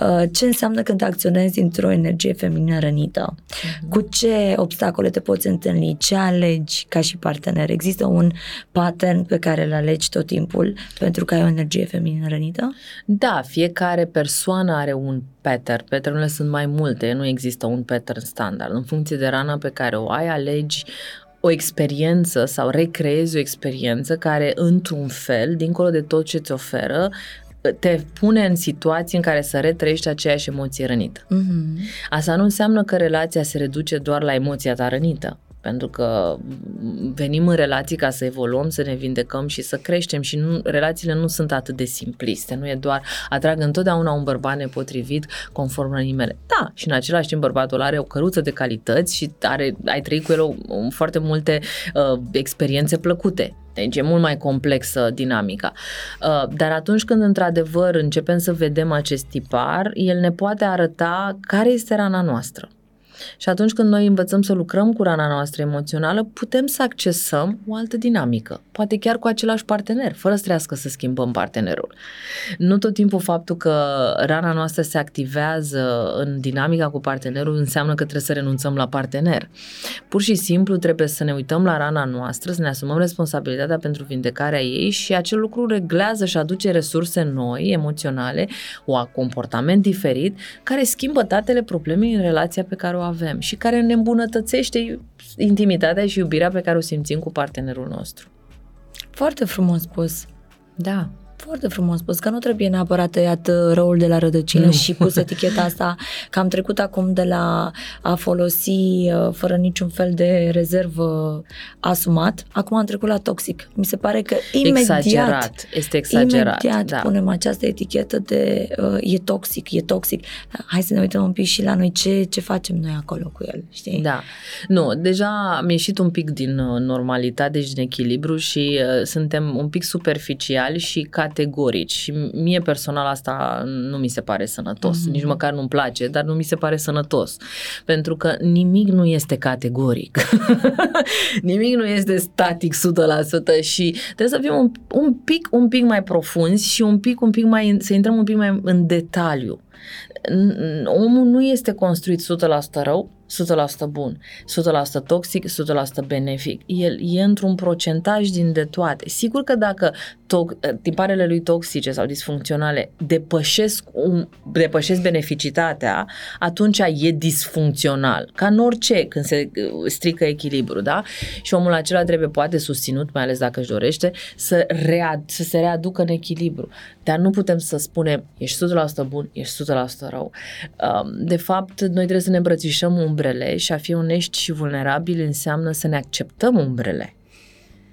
uh, ce înseamnă când acționezi într-o energie feminină rănită. Uh-huh. Cu ce obstacole te poți întâlni? Ce alegi ca și partener? Există un pattern pe care îl alegi tot timpul pentru că ai o energie feminină rănită? Da, fiecare persoană are un pattern. Patternurile sunt mai multe, nu există un pattern standard. În funcție de rana pe care o ai, alegi o experiență sau recreezi o experiență care, într-un fel, dincolo de tot ce ți oferă, te pune în situații în care să retrăiești aceeași emoție rănită. Mm-hmm. Asta nu înseamnă că relația se reduce doar la emoția ta rănită pentru că venim în relații ca să evoluăm, să ne vindecăm și să creștem și nu, relațiile nu sunt atât de simpliste, nu e doar atrag întotdeauna un bărbat nepotrivit conform rănii mele. Da, și în același timp bărbatul are o căruță de calități și are, ai trăit cu el o, o, foarte multe uh, experiențe plăcute. Deci e mult mai complexă dinamica. Uh, dar atunci când într-adevăr începem să vedem acest tipar, el ne poate arăta care este rana noastră. Și atunci când noi învățăm să lucrăm cu rana noastră emoțională, putem să accesăm o altă dinamică, poate chiar cu același partener, fără să trească să schimbăm partenerul. Nu tot timpul faptul că rana noastră se activează în dinamica cu partenerul înseamnă că trebuie să renunțăm la partener. Pur și simplu trebuie să ne uităm la rana noastră, să ne asumăm responsabilitatea pentru vindecarea ei și acel lucru reglează și aduce resurse noi, emoționale, un comportament diferit, care schimbă datele problemei în relația pe care o avem și care ne îmbunătățește intimitatea și iubirea pe care o simțim cu partenerul nostru. Foarte frumos spus. Da. Foarte frumos spus, că nu trebuie neapărat tăiat uh, răul de la rădăcină nu. și pus eticheta asta, că am trecut acum de la a folosi uh, fără niciun fel de rezervă asumat, acum am trecut la toxic. Mi se pare că imediat, exagerat, este exagerat, imediat da. punem această etichetă de uh, e toxic, e toxic. Hai să ne uităm un pic și la noi ce, ce facem noi acolo cu el, știi? Da. Nu, deja am ieșit un pic din uh, normalitate și din echilibru și uh, suntem un pic superficiali și ca categorici și mie personal asta nu mi se pare sănătos, mm-hmm. nici măcar nu-mi place, dar nu mi se pare sănătos, pentru că nimic nu este categoric, [LAUGHS] nimic nu este static 100% și trebuie să fim un, un pic, un pic mai profunzi și un pic, un pic mai, să intrăm un pic mai în detaliu. Omul nu este construit 100% rău, 100% bun, 100% toxic, 100% benefic. El e într-un procentaj din de toate. Sigur că dacă to- tiparele lui toxice sau disfuncționale depășesc, un, depășesc beneficitatea, atunci e disfuncțional. Ca în orice, când se uh, strică echilibru, da? Și omul acela trebuie poate susținut, mai ales dacă își dorește, să, rea- să se readucă în echilibru. Dar nu putem să spunem, ești 100% bun, ești 100% rău. Um, de fapt, noi trebuie să ne îmbrățișăm un umbrele și a fi onești și vulnerabili înseamnă să ne acceptăm umbrele.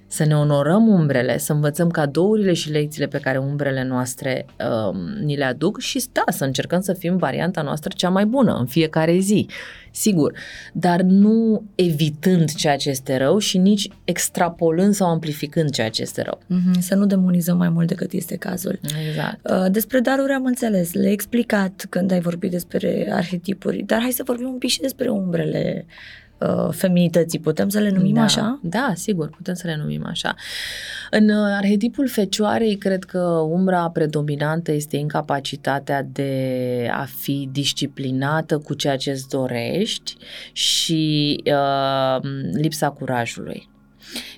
Să ne onorăm umbrele, să învățăm cadourile și lecțiile pe care umbrele noastre um, ni le aduc și da, să încercăm să fim varianta noastră cea mai bună în fiecare zi sigur, dar nu evitând ceea ce este rău și nici extrapolând sau amplificând ceea ce este rău. Mm-hmm, să nu demonizăm mai mult decât este cazul. Exact. Uh, despre daruri am înțeles, le-ai explicat când ai vorbit despre arhetipuri, dar hai să vorbim un pic și despre umbrele uh, feminității, putem să le numim da, așa? Da, sigur, putem să le numim așa. În uh, arhetipul fecioarei, cred că umbra predominantă este incapacitatea de a fi disciplinată cu ceea ce îți dorești și uh, lipsa curajului.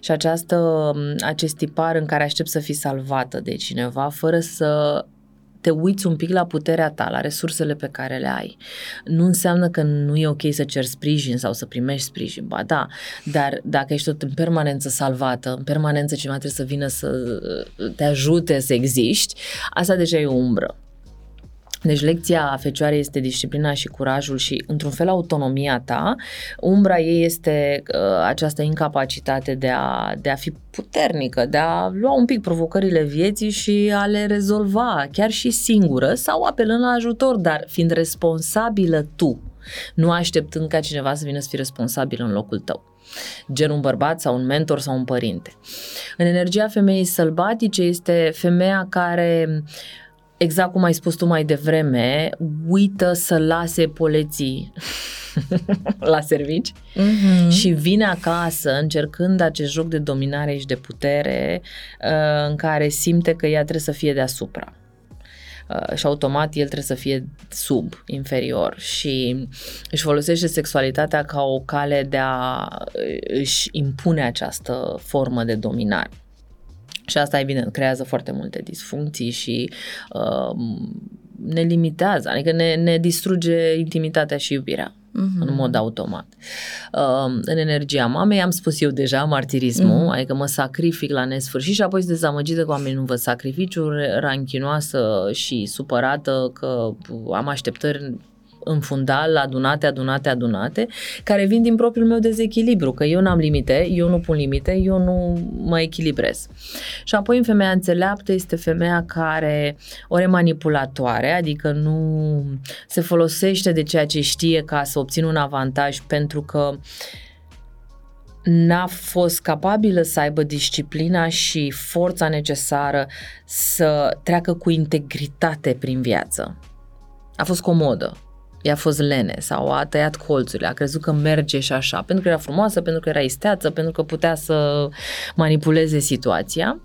Și această, acest tipar în care aștept să fii salvată de cineva fără să te uiți un pic la puterea ta, la resursele pe care le ai. Nu înseamnă că nu e ok să ceri sprijin sau să primești sprijin, ba da, dar dacă ești tot în permanență salvată, în permanență cineva trebuie să vină să te ajute să existi, asta deja e o umbră. Deci lecția fecioarei este disciplina și curajul și, într-un fel, autonomia ta. Umbra ei este uh, această incapacitate de a, de a fi puternică, de a lua un pic provocările vieții și a le rezolva chiar și singură sau apelând la ajutor, dar fiind responsabilă tu, nu așteptând ca cineva să vină să fie responsabil în locul tău gen un bărbat sau un mentor sau un părinte. În energia femeii sălbatice este femeia care exact cum ai spus tu mai devreme, uită să lase poleții [LAUGHS] la servici mm-hmm. și vine acasă încercând acest joc de dominare și de putere uh, în care simte că ea trebuie să fie deasupra. Uh, și automat el trebuie să fie sub, inferior și își folosește sexualitatea ca o cale de a își impune această formă de dominare. Și asta, evident, creează foarte multe disfuncții și uh, ne limitează, adică ne, ne distruge intimitatea și iubirea uh-huh. în mod automat. Uh, în energia mamei am spus eu deja martirismul, uh-huh. adică mă sacrific la nesfârșit și apoi sunt dezamăgită că oamenii nu văd sacrificiu, ranchinoasă și supărată că am așteptări în fundal, adunate, adunate, adunate, care vin din propriul meu dezechilibru, că eu n-am limite, eu nu pun limite, eu nu mă echilibrez. Și apoi în femeia înțeleaptă este femeia care ori e manipulatoare, adică nu se folosește de ceea ce știe ca să obțină un avantaj pentru că n-a fost capabilă să aibă disciplina și forța necesară să treacă cu integritate prin viață. A fost comodă i-a fost lene sau a tăiat colțurile, a crezut că merge și așa, pentru că era frumoasă, pentru că era isteață, pentru că putea să manipuleze situația,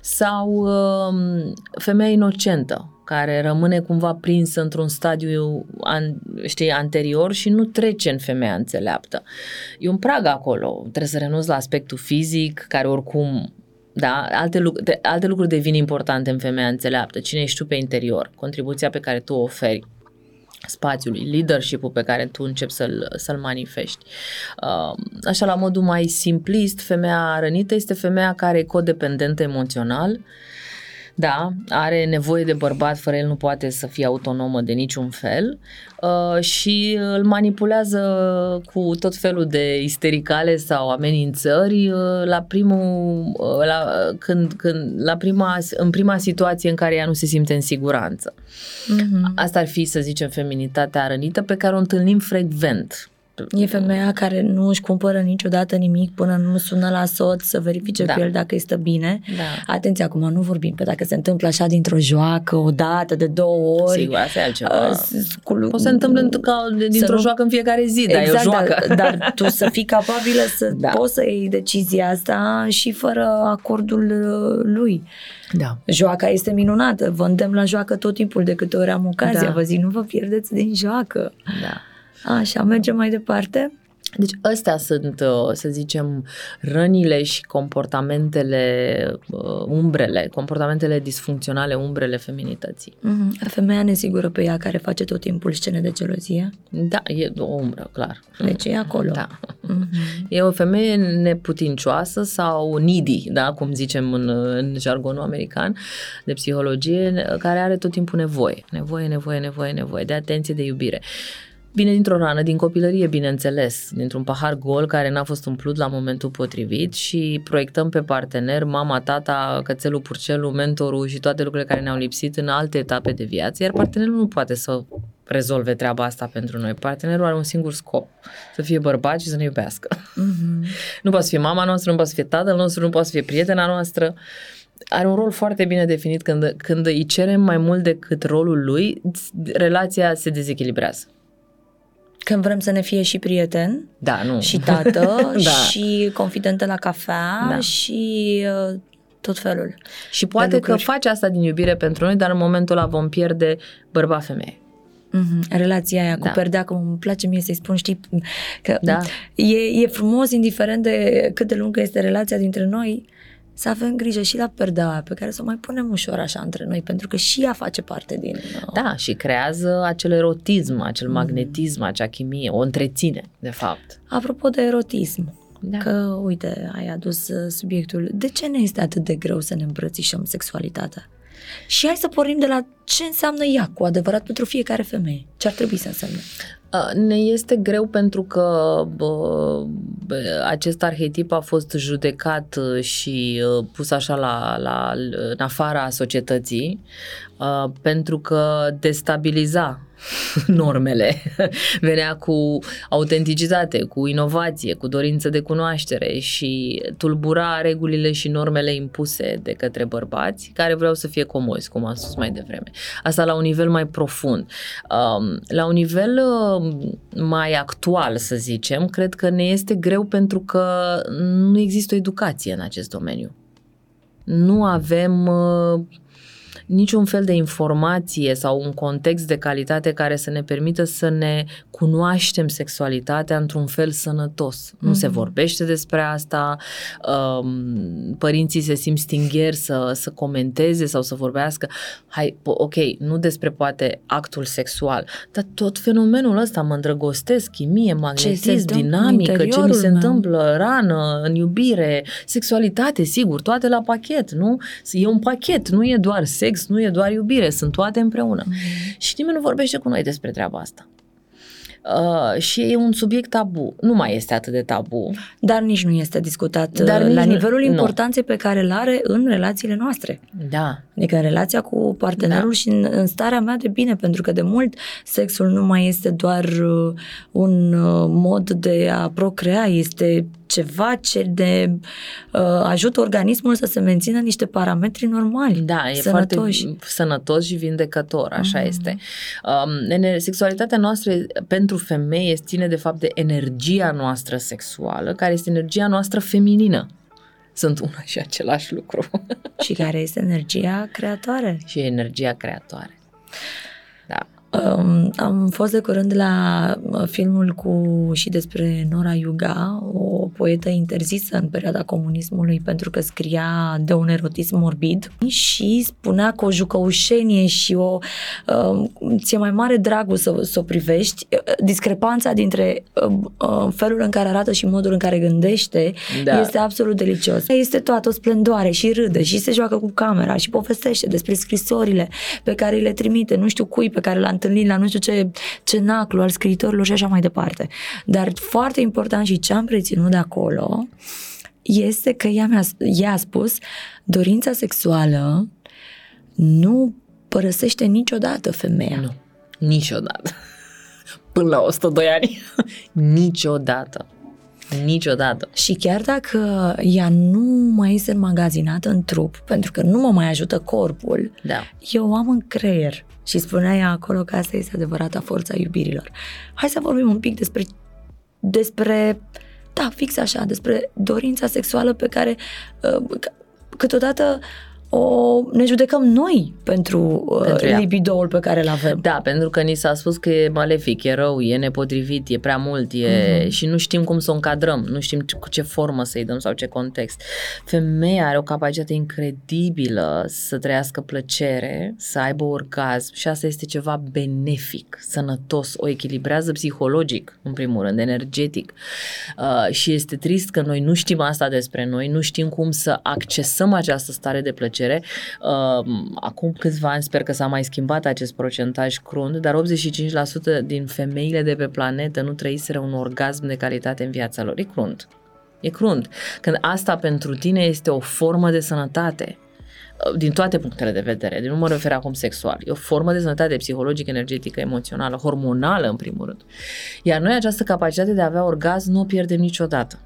sau uh, femeia inocentă, care rămâne cumva prinsă într-un stadiu an, știi, anterior și nu trece în femeia înțeleaptă. E un prag acolo, trebuie să renunți la aspectul fizic, care oricum da, alte, lucruri, alte lucruri devin importante în femeia înțeleaptă. Cine ești tu pe interior? Contribuția pe care tu o oferi spațiului, leadership-ul pe care tu începi să-l, să-l manifesti. Uh, așa, la modul mai simplist, femeia rănită este femeia care e codependentă emoțional, da, are nevoie de bărbat, fără el nu poate să fie autonomă de niciun fel uh, și îl manipulează cu tot felul de istericale sau amenințări uh, la primul, uh, la, când, când, la prima, în prima situație în care ea nu se simte în siguranță. Mm-hmm. Asta ar fi, să zicem, feminitatea rănită pe care o întâlnim frecvent E femeia care nu își cumpără niciodată nimic până nu sună la soț să verifice da. cu el dacă este bine. Da. Atenție, acum nu vorbim pe dacă se întâmplă așa dintr-o joacă, o dată, de două ori. Sigur, asta e altceva. Uh, cu, Poate se întâmplă ca dintr-o nu... joacă în fiecare zi, exact, dar e o exact, joacă. Dar, [LAUGHS] dar tu să fii capabilă să [LAUGHS] da. poți să iei decizia asta și fără acordul uh, lui. Da. Joaca este minunată. Vă îndemn la joacă tot timpul de câte ori am ocazia. Da. Vă zic, nu vă pierdeți din joacă. Da. Așa, mergem mai departe. Deci astea sunt, uh, să zicem, rănile și comportamentele, uh, umbrele, comportamentele disfuncționale, umbrele feminității. Mm-hmm. Femeia nesigură pe ea care face tot timpul scene de gelozie? Da, e o umbră, clar. Deci e acolo. Da. Mm-hmm. E o femeie neputincioasă sau needy, da, cum zicem în, în jargonul american de psihologie, care are tot timpul nevoie. Nevoie, nevoie, nevoie, nevoie de atenție, de iubire. Vine dintr-o rană din copilărie, bineînțeles, dintr-un pahar gol care n-a fost umplut la momentul potrivit și proiectăm pe partener mama, tata, cățelul, purcelul, mentorul și toate lucrurile care ne-au lipsit în alte etape de viață, iar partenerul nu poate să rezolve treaba asta pentru noi. Partenerul are un singur scop, să fie bărbat și să ne iubească. Mm-hmm. [LAUGHS] nu poate să fie mama noastră, nu poate să fie tatăl nostru, nu poate să fie prietena noastră. Are un rol foarte bine definit când, când îi cerem mai mult decât rolul lui, relația se dezechilibrează Când vrem să ne fie și prieten, da, nu. și tată, [LAUGHS] da. și confidentă la cafea, da. și uh, tot felul. Și poate că faci asta din iubire pentru noi, dar în momentul ăla vom pierde bărbat-femeie. Mm-hmm. Relația aia da. cu perdea, cum îmi place mie să-i spun, știi, că da. e, e frumos, indiferent de cât de lungă este relația dintre noi, să avem grijă și la perdea pe care să o mai punem ușor așa între noi, pentru că și ea face parte din... Uh... Da, și creează acel erotism, acel mm. magnetism, acea chimie, o întreține, de fapt. Apropo de erotism, da. că, uite, ai adus uh, subiectul, de ce ne este atât de greu să ne îmbrățișăm sexualitatea? Și hai să pornim de la ce înseamnă ea cu adevărat pentru fiecare femeie. Ce ar trebui să însemne? Ne este greu pentru că bă, acest arhetip a fost judecat uh, și uh, pus așa la, la, în afara societății pentru că destabiliza [LAUGHS] normele. Venea cu autenticitate, cu inovație, cu dorință de cunoaștere și tulbura regulile și normele impuse de către bărbați care vreau să fie comozi, cum am spus mai devreme. Asta la un nivel mai profund. Um, la un nivel um, mai actual, să zicem, cred că ne este greu pentru că nu există o educație în acest domeniu. Nu avem uh, niciun fel de informație sau un context de calitate care să ne permită să ne cunoaștem sexualitatea într-un fel sănătos. Mm-hmm. Nu se mhm. vorbește despre asta, um, părinții se simt stingheri să, să comenteze sau să vorbească. Hai, ok, nu despre poate actul sexual, dar tot fenomenul ăsta mă îndrăgostesc, chimie, magnetism, dinamică, ce mi se meu. întâmplă, rană, în iubire, sexualitate, sigur, toate la pachet, nu? E un pachet, nu e doar sex, sex nu e doar iubire, sunt toate împreună. Mm-hmm. Și nimeni nu vorbește cu noi despre treaba asta. Uh, și e un subiect tabu. Nu mai este atât de tabu. Dar nici nu este discutat Dar uh, la nivelul nu. importanței pe care îl are în relațiile noastre. Da. Adică în relația cu partenerul da. și în, în starea mea de bine, pentru că de mult sexul nu mai este doar uh, un uh, mod de a procrea, este ceva ce de uh, ajută organismul să se mențină niște parametri normali. Da, e sănătoși. foarte sănătos și vindecător, așa uh-huh. este. Um, sexualitatea noastră pentru femei ține de fapt de energia noastră sexuală, care este energia noastră feminină sunt una și același lucru. și care este energia creatoare. Și energia creatoare. Da. Um, am fost de curând la uh, filmul cu și despre Nora Yuga, o poetă interzisă în perioada comunismului pentru că scria de un erotism morbid și spunea că o jucăușenie și o um, ție mai mare dragul să, să o privești, uh, discrepanța dintre uh, felul în care arată și modul în care gândește da. este absolut delicios. Este toată o splendoare și râde și se joacă cu camera și povestește despre scrisorile pe care le trimite, nu știu cui pe care l-a întâlnit la nu știu ce cenaclu al scriitorilor și așa mai departe. Dar foarte important și ce am preținut de acolo este că ea, mi-a, ea a spus dorința sexuală nu părăsește niciodată femeia. Nu, niciodată. [LAUGHS] Până la 102 ani. [LAUGHS] niciodată. Niciodată. Și chiar dacă ea nu mai este înmagazinată în trup, pentru că nu mă mai ajută corpul, da. eu o am în creier. Și spunea ea acolo că asta este adevărata forța iubirilor. Hai să vorbim un pic despre, despre da, fix așa, despre dorința sexuală pe care uh, câteodată o ne judecăm noi pentru, uh, pentru uh, libidoul pe care îl avem. Da, pentru că ni s-a spus că e malefic, e rău, e nepotrivit, e prea mult e... Mm-hmm. și nu știm cum să o încadrăm, nu știm cu ce formă să-i dăm sau ce context. Femeia are o capacitate incredibilă să trăiască plăcere, să aibă orgasm și asta este ceva benefic, sănătos, o echilibrează psihologic, în primul rând, energetic. Uh, și este trist că noi nu știm asta despre noi, nu știm cum să accesăm această stare de plăcere plăcere. Uh, acum câțiva ani sper că s-a mai schimbat acest procentaj crunt, dar 85% din femeile de pe planetă nu trăiseră un orgasm de calitate în viața lor. E crunt. E crunt. Când asta pentru tine este o formă de sănătate, uh, din toate punctele de vedere, nu mă refer acum sexual, e o formă de sănătate psihologică, energetică, emoțională, hormonală în primul rând. Iar noi această capacitate de a avea orgasm nu o pierdem niciodată.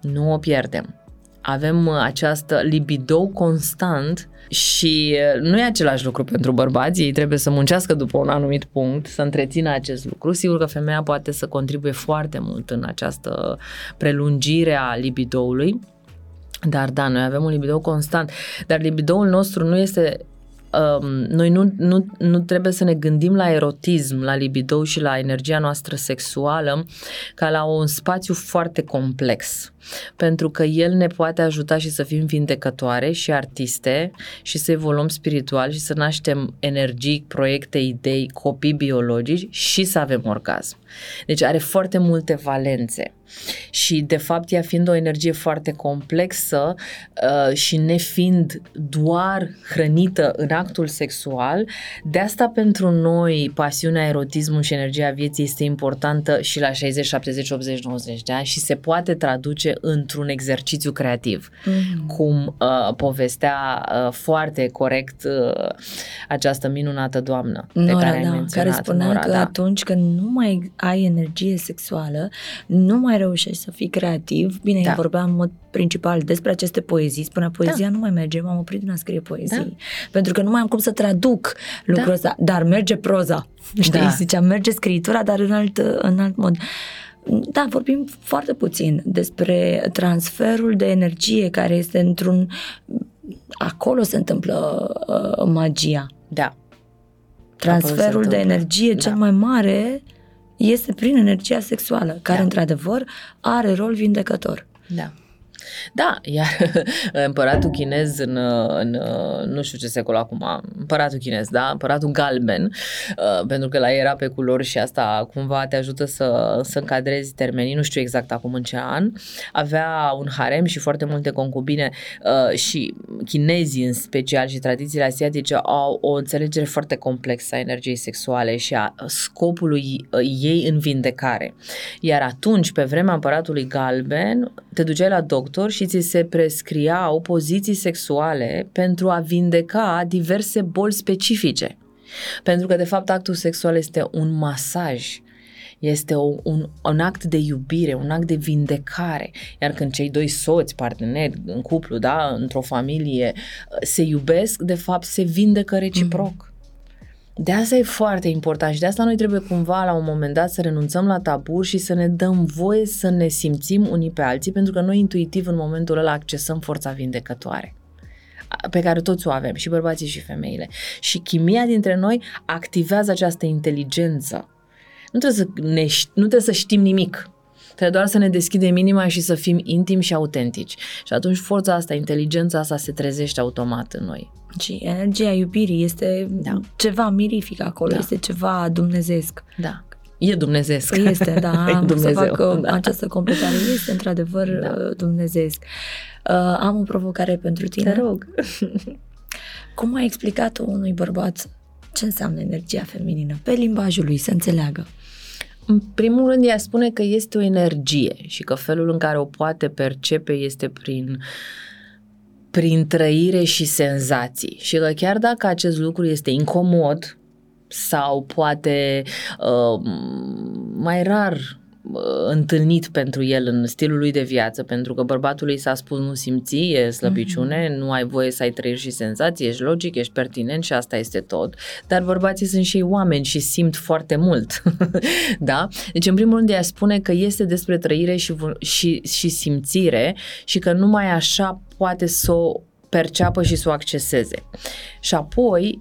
Nu o pierdem avem această libido constant și nu e același lucru pentru bărbați, ei trebuie să muncească după un anumit punct, să întrețină acest lucru. Sigur că femeia poate să contribuie foarte mult în această prelungire a libidoului, dar da, noi avem un libido constant, dar libidoul nostru nu este um, noi nu, nu, nu trebuie să ne gândim la erotism, la libido și la energia noastră sexuală ca la un spațiu foarte complex pentru că el ne poate ajuta și să fim vindecătoare și artiste și să evoluăm spiritual și să naștem energii, proiecte, idei, copii biologici și să avem orgasm. Deci are foarte multe valențe și de fapt ea fiind o energie foarte complexă uh, și nefiind doar hrănită în actul sexual, de asta pentru noi pasiunea, erotismul și energia vieții este importantă și la 60, 70, 80, 90 de ani și se poate traduce într-un exercițiu creativ, mm-hmm. cum uh, povestea uh, foarte corect uh, această minunată doamnă Nora, pe care da, ai menționat. Care spunea Nora, că da. atunci când nu mai ai energie sexuală, nu mai reușești să fii creativ. Bine, da. eu vorbeam în mod principal despre aceste poezii, spunea poezia da. nu mai merge, m-am oprit din a scrie poezii, da. pentru că nu mai am cum să traduc lucrul da. ăsta, dar merge proza. [LAUGHS] Știi, da. ziceam, merge scritura, dar în alt, în alt mod. Da, vorbim foarte puțin despre transferul de energie care este într-un... Acolo se întâmplă uh, magia. Da. Transferul de energie da. cel mai mare este prin energia sexuală, care da. într-adevăr are rol vindecător. Da. Da, iar [LAUGHS] împăratul chinez în, în, nu știu ce secol acum, împăratul chinez, da, împăratul galben, uh, pentru că la ei era pe culori și asta cumva te ajută să, să încadrezi termenii, nu știu exact acum în ce an, avea un harem și foarte multe concubine uh, și chinezii în special și tradițiile asiatice au o înțelegere foarte complexă a energiei sexuale și a scopului uh, ei în vindecare. Iar atunci, pe vremea împăratului galben, te duceai la doctor doctor și ți se prescriau poziții sexuale pentru a vindeca diverse boli specifice. Pentru că, de fapt, actul sexual este un masaj este o, un, un act de iubire, un act de vindecare. Iar când cei doi soți, parteneri, în cuplu, da, într-o familie, se iubesc, de fapt, se vindecă reciproc. Mm-hmm. De asta e foarte important și de asta noi trebuie cumva la un moment dat să renunțăm la taburi și să ne dăm voie să ne simțim unii pe alții, pentru că noi intuitiv în momentul ăla accesăm forța vindecătoare pe care toți o avem, și bărbații și femeile. Și chimia dintre noi activează această inteligență. Nu trebuie să, ne, nu trebuie să știm nimic. Trebuie doar să ne deschidem inima și să fim intimi și autentici. Și atunci forța asta, inteligența asta se trezește automat în noi. Și energia iubirii este da. ceva mirific acolo, da. este ceva dumnezeesc. Da. E dumnezeesc. Este, da, [LAUGHS] am Dumnezeu, să fac uh, da. această completare. Este într-adevăr da. Uh, dumnezeesc. Uh, am o provocare pentru tine. Te rog. [LAUGHS] Cum ai explicat unui bărbat ce înseamnă energia feminină pe limbajul lui, să înțeleagă? În primul rând, ea spune că este o energie și că felul în care o poate percepe este prin uh, prin trăire și senzații. Și că chiar dacă acest lucru este incomod sau poate uh, mai rar Uh, întâlnit pentru el în stilul lui de viață, pentru că bărbatului s-a spus nu simți, e slăbiciune, mm-hmm. nu ai voie să ai trăiri și senzații, ești logic, ești pertinent și asta este tot. Dar bărbații sunt și oameni și simt foarte mult. [LAUGHS] da? Deci, în primul rând, ea spune că este despre trăire și, și, și simțire și că numai așa poate să o perceapă și să o acceseze. Și apoi,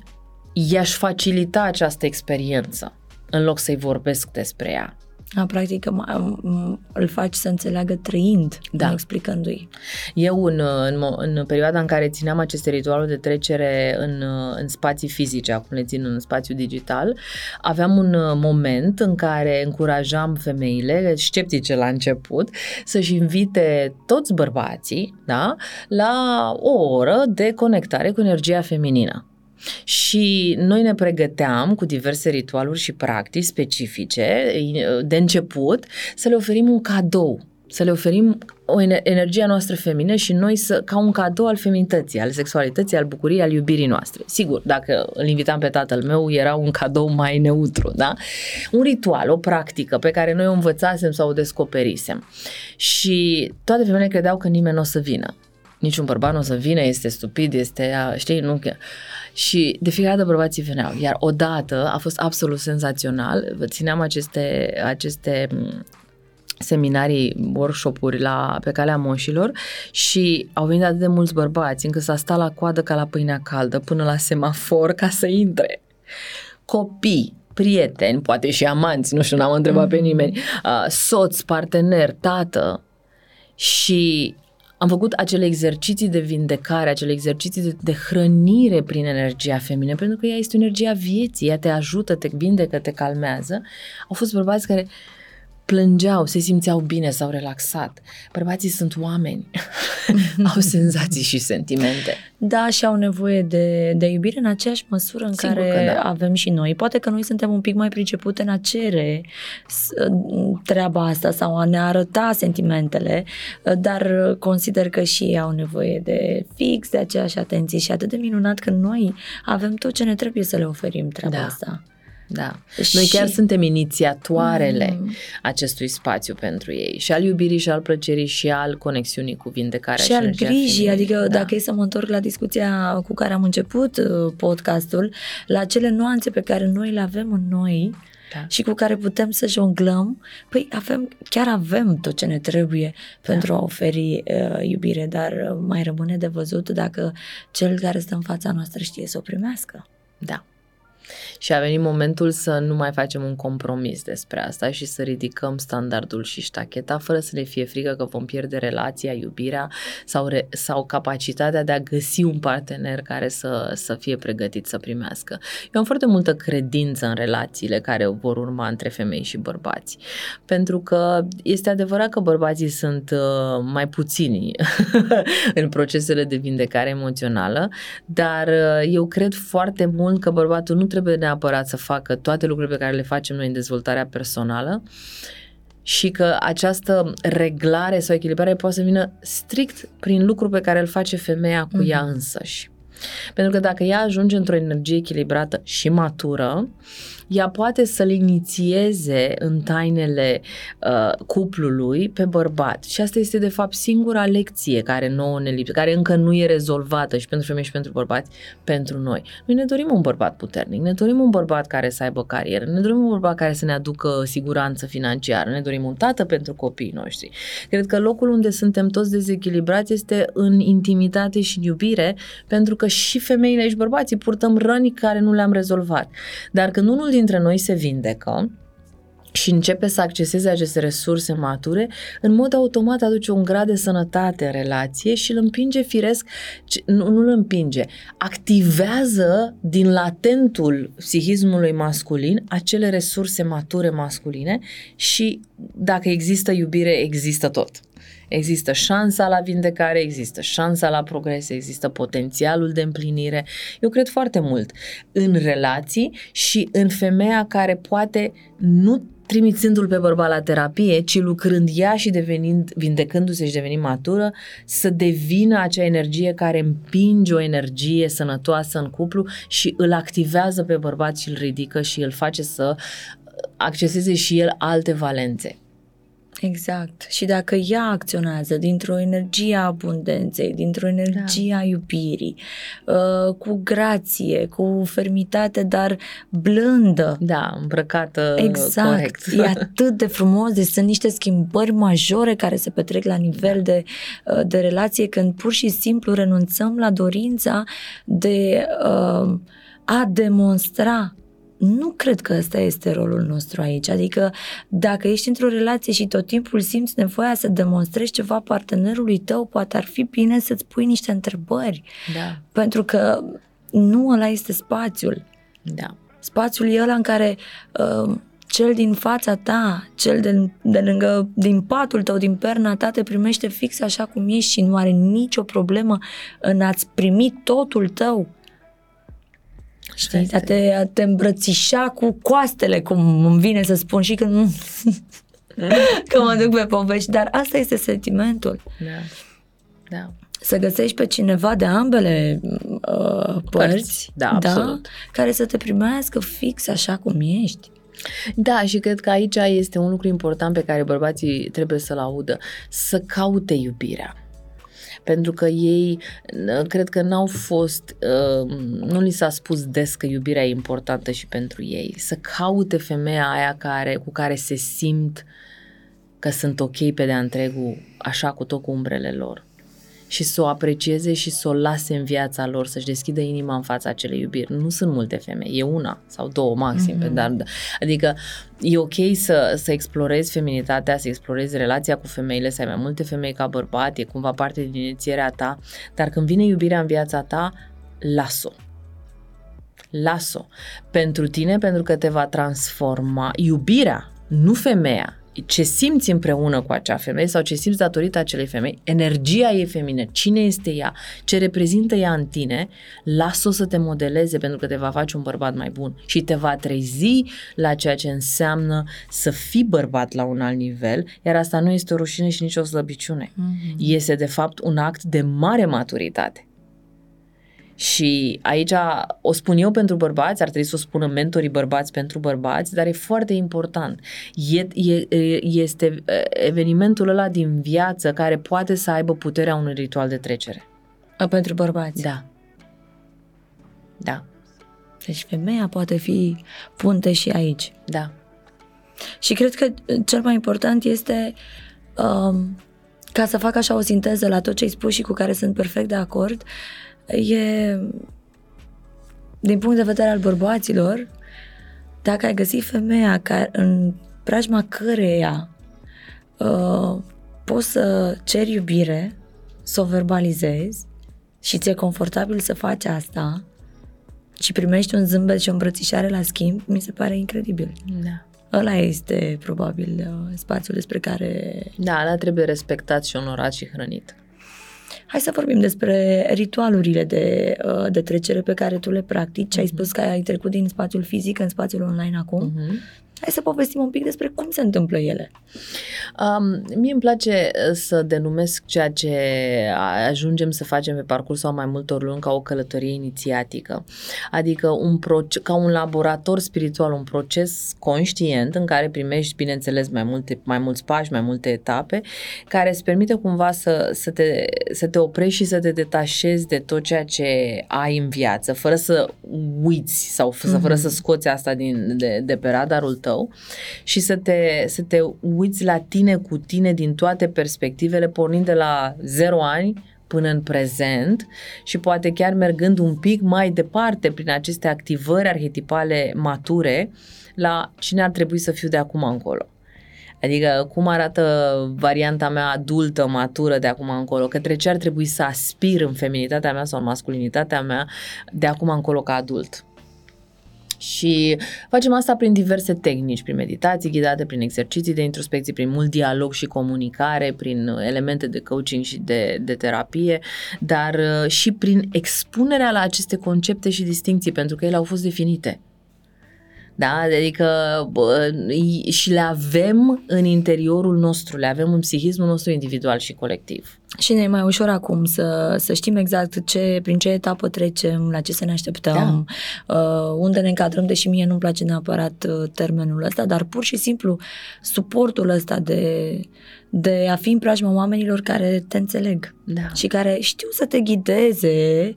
i-aș facilita această experiență în loc să-i vorbesc despre ea. A, practic îl faci să înțeleagă trăind, da. explicându-i. Eu în, în, în perioada în care țineam aceste ritualuri de trecere în, în spații fizice, acum le țin în spațiu digital, aveam un moment în care încurajam femeile, sceptice la început, să-și invite toți bărbații da, la o oră de conectare cu energia feminină. Și noi ne pregăteam cu diverse ritualuri și practici specifice de început să le oferim un cadou să le oferim o energia noastră femină și noi să, ca un cadou al feminității, al sexualității, al bucuriei, al iubirii noastre. Sigur, dacă îl invitam pe tatăl meu, era un cadou mai neutru, da? Un ritual, o practică pe care noi o învățasem sau o descoperisem. Și toate femeile credeau că nimeni nu o să vină niciun bărbat nu o să vină, este stupid, este, știi, nu... Și de fiecare dată bărbații veneau. Iar odată a fost absolut senzațional. Țineam aceste, aceste seminarii, workshop-uri la, pe calea moșilor și au venit atât de mulți bărbați încât s-a stat la coadă ca la pâinea caldă până la semafor ca să intre. Copii, prieteni, poate și amanți, nu știu, n-am întrebat mm-hmm. pe nimeni, uh, soț, partener, tată și am făcut acele exerciții de vindecare, acele exerciții de, de hrănire prin energia feminină, pentru că ea este energia vieții, ea te ajută, te vindecă, te calmează. Au fost bărbați care plângeau, se simțeau bine, s-au relaxat. Bărbații sunt oameni, [LAUGHS] au senzații și sentimente. Da, și au nevoie de, de iubire în aceeași măsură în Sigur care da. avem și noi. Poate că noi suntem un pic mai pricepute în a cere treaba asta sau a ne arăta sentimentele, dar consider că și ei au nevoie de fix de aceeași atenție și atât de minunat că noi avem tot ce ne trebuie să le oferim treaba da. asta. Da. Și... Noi chiar suntem inițiatoarele mm. acestui spațiu pentru ei. Și al iubirii și al plăcerii și al conexiunii cu vindecarea și, și al grijii. Adică da. dacă e să mă întorc la discuția cu care am început uh, podcastul, la cele nuanțe pe care noi le avem în noi, da. și cu care putem să jonglăm, păi avem, chiar avem tot ce ne trebuie da. pentru a oferi uh, iubire, dar uh, mai rămâne de văzut dacă cel care stă în fața noastră știe să o primească. Da. Și a venit momentul să nu mai facem un compromis despre asta și să ridicăm standardul și ștacheta fără să ne fie frică că vom pierde relația, iubirea sau, re, sau capacitatea de a găsi un partener care să, să fie pregătit să primească. Eu am foarte multă credință în relațiile care vor urma între femei și bărbați. Pentru că este adevărat că bărbații sunt uh, mai puțini [LAUGHS] în procesele de vindecare emoțională, dar uh, eu cred foarte mult că bărbatul nu trebuie neapărat să facă toate lucrurile pe care le facem noi în dezvoltarea personală și că această reglare sau echilibrare poate să vină strict prin lucru pe care îl face femeia cu mm-hmm. ea însăși. Pentru că dacă ea ajunge într-o energie echilibrată și matură, ea poate să-l inițieze în tainele uh, cuplului pe bărbat. Și asta este, de fapt, singura lecție care nouă ne lipsește, care încă nu e rezolvată și pentru femei și pentru bărbați, pentru noi. Noi ne dorim un bărbat puternic, ne dorim un bărbat care să aibă carieră, ne dorim un bărbat care să ne aducă siguranță financiară, ne dorim un tată pentru copiii noștri. Cred că locul unde suntem toți dezechilibrați este în intimitate și în iubire, pentru că și femeile și bărbații purtăm răni care nu le-am rezolvat. Dar când unul dintre noi se vindecă, și începe să acceseze aceste resurse mature, în mod automat aduce un grad de sănătate în relație și îl împinge firesc, nu, nu îl împinge, activează din latentul psihismului masculin acele resurse mature masculine și dacă există iubire, există tot. Există șansa la vindecare, există șansa la progres, există potențialul de împlinire. Eu cred foarte mult în relații și în femeia care poate nu trimițându-l pe bărbat la terapie, ci lucrând ea și devenind, vindecându-se și devenind matură, să devină acea energie care împinge o energie sănătoasă în cuplu și îl activează pe bărbat și îl ridică și îl face să acceseze și el alte valențe. Exact. Și dacă ea acționează dintr-o energie a abundenței, dintr-o energie da. a iubirii, uh, cu grație, cu fermitate, dar blândă. Da, îmbrăcată exact. corect. E [LAUGHS] atât de frumos, deci sunt niște schimbări majore care se petrec la nivel da. de, uh, de relație când pur și simplu renunțăm la dorința de uh, a demonstra nu cred că ăsta este rolul nostru aici. Adică dacă ești într-o relație și tot timpul simți nevoia să demonstrezi ceva partenerului tău, poate ar fi bine să-ți pui niște întrebări. Da. Pentru că nu ăla este spațiul. Da. Spațiul e ăla în care uh, cel din fața ta, cel de, de lângă, din patul tău, din perna ta, te primește fix așa cum ești și nu are nicio problemă în a-ți primi totul tău. Știi, a te, a te îmbrățișa cu coastele, cum îmi vine să spun și când, [LAUGHS] că mă duc pe povești, dar asta este sentimentul. Da. Da. Să găsești pe cineva de ambele uh, părți, părți da, da, absolut. care să te primească fix așa cum ești. Da, și cred că aici este un lucru important pe care bărbații trebuie să-l audă, să caute iubirea Pentru că ei, cred că n-au fost, uh, nu li s-a spus des că iubirea e importantă și pentru ei. Să caute femeia aia care, cu care se simt că sunt ok pe de-a întregul, așa cu tot cu umbrele lor și să o aprecieze și să o lase în viața lor, să-și deschidă inima în fața acelei iubiri. Nu sunt multe femei, e una sau două maxim. Mm-hmm. Dar, adică e ok să, să explorezi feminitatea, să explorezi relația cu femeile, să ai mai multe femei ca bărbat, e cumva parte din inițierea ta, dar când vine iubirea în viața ta, las-o. Las-o. Pentru tine, pentru că te va transforma. Iubirea, nu femeia, ce simți împreună cu acea femeie sau ce simți datorită acelei femei, energia ei femină, cine este ea, ce reprezintă ea în tine, lasă-o să te modeleze pentru că te va face un bărbat mai bun și te va trezi la ceea ce înseamnă să fii bărbat la un alt nivel, iar asta nu este o rușine și nici o slăbiciune. Mm-hmm. Este de fapt un act de mare maturitate. Și aici o spun eu pentru bărbați, ar trebui să o spună mentorii bărbați pentru bărbați, dar e foarte important. E, e, este evenimentul ăla din viață care poate să aibă puterea unui ritual de trecere. Pentru bărbați? Da. Da. Deci femeia poate fi punte și aici. Da. Și cred că cel mai important este um, ca să fac așa o sinteză la tot ce ai spus și cu care sunt perfect de acord, uh, e, din punct de vedere al bărbaților, dacă ai găsit femeia care, în preajma căreia uh, poți să ceri iubire, să o verbalizezi și ți-e confortabil să faci asta și primești un zâmbet și o îmbrățișare la schimb, mi se pare incredibil. Da. Ăla este probabil uh, spațiul despre care... Da, ăla trebuie respectat și onorat și hrănit. Hai să vorbim despre ritualurile de, uh, de trecere pe care tu le practici. Uh-huh. Ai mhm. spus că ai trecut din spațiul fizic în spațiul online acum. Uh-huh. Hai să povestim un pic despre cum se întâmplă ele. Um, mie îmi place uh, să denumesc ceea ce ajungem să facem pe parcursul mai multor luni ca o călătorie inițiatică. Adică un proce- ca un laborator spiritual, un proces conștient în care primești, bineînțeles, mai, multe, mai mulți pași, mai multe etape, care îți permite cumva să, să, te, să te oprești și să te detașezi de tot ceea ce ai în viață, fără să uiți sau mm-hmm. fără să scoți asta din, de, de pe radarul tău și să te, să te uiți la tine cu tine din toate perspectivele, pornind de la 0 ani până în prezent și poate chiar mergând un pic mai departe prin aceste activări arhetipale mature la cine ar trebui să fiu de acum încolo. Adică cum arată varianta mea adultă, matură de acum încolo, către ce ar trebui să aspir în feminitatea mea sau în masculinitatea mea de acum încolo ca adult. Și facem asta prin diverse tehnici, prin meditații ghidate, prin exerciții de introspecție, prin mult dialog și comunicare, prin elemente de coaching și de, de terapie, dar uh, și prin expunerea la aceste concepte și distinții, pentru că ele au fost definite. Da? Adică bă, și le avem în interiorul nostru, le avem în psihismul nostru individual și colectiv. Și ne e mai ușor acum să, să știm exact ce, prin ce etapă trecem, la ce să ne așteptăm, da. uh, unde ne încadrăm, deși mie nu-mi place neapărat uh, termenul ăsta, dar pur și simplu suportul ăsta de, de a fi în preajma oamenilor care te înțeleg da. și care știu să te ghideze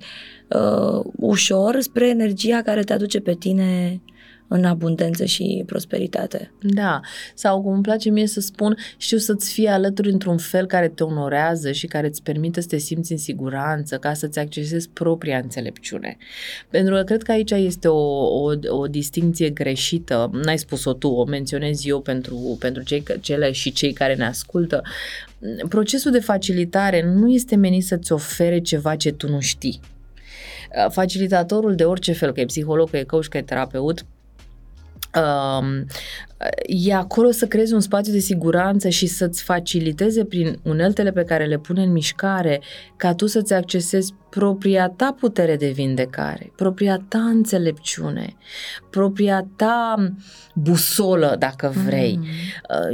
uh, ușor spre energia care te aduce pe tine uh, în abundență și prosperitate. Da, sau cum îmi place mie să spun, știu să-ți fie alături într-un fel care te onorează și care îți permite să te simți în siguranță, ca să-ți accesezi propria înțelepciune. Pentru că cred că aici este o, o, o distinție greșită, n-ai spus-o tu, o menționez eu pentru, pentru cei, cele și cei care ne ascultă. Procesul de facilitare nu este menit să-ți ofere ceva ce tu nu știi. Facilitatorul de orice fel, că e psiholog, că e coach, că e terapeut, um, e acolo să creezi un spațiu de siguranță și să-ți faciliteze prin uneltele pe care le pune în mișcare ca tu să-ți accesezi propria ta putere de vindecare, propria ta înțelepciune, propria ta busolă, dacă vrei. Mm.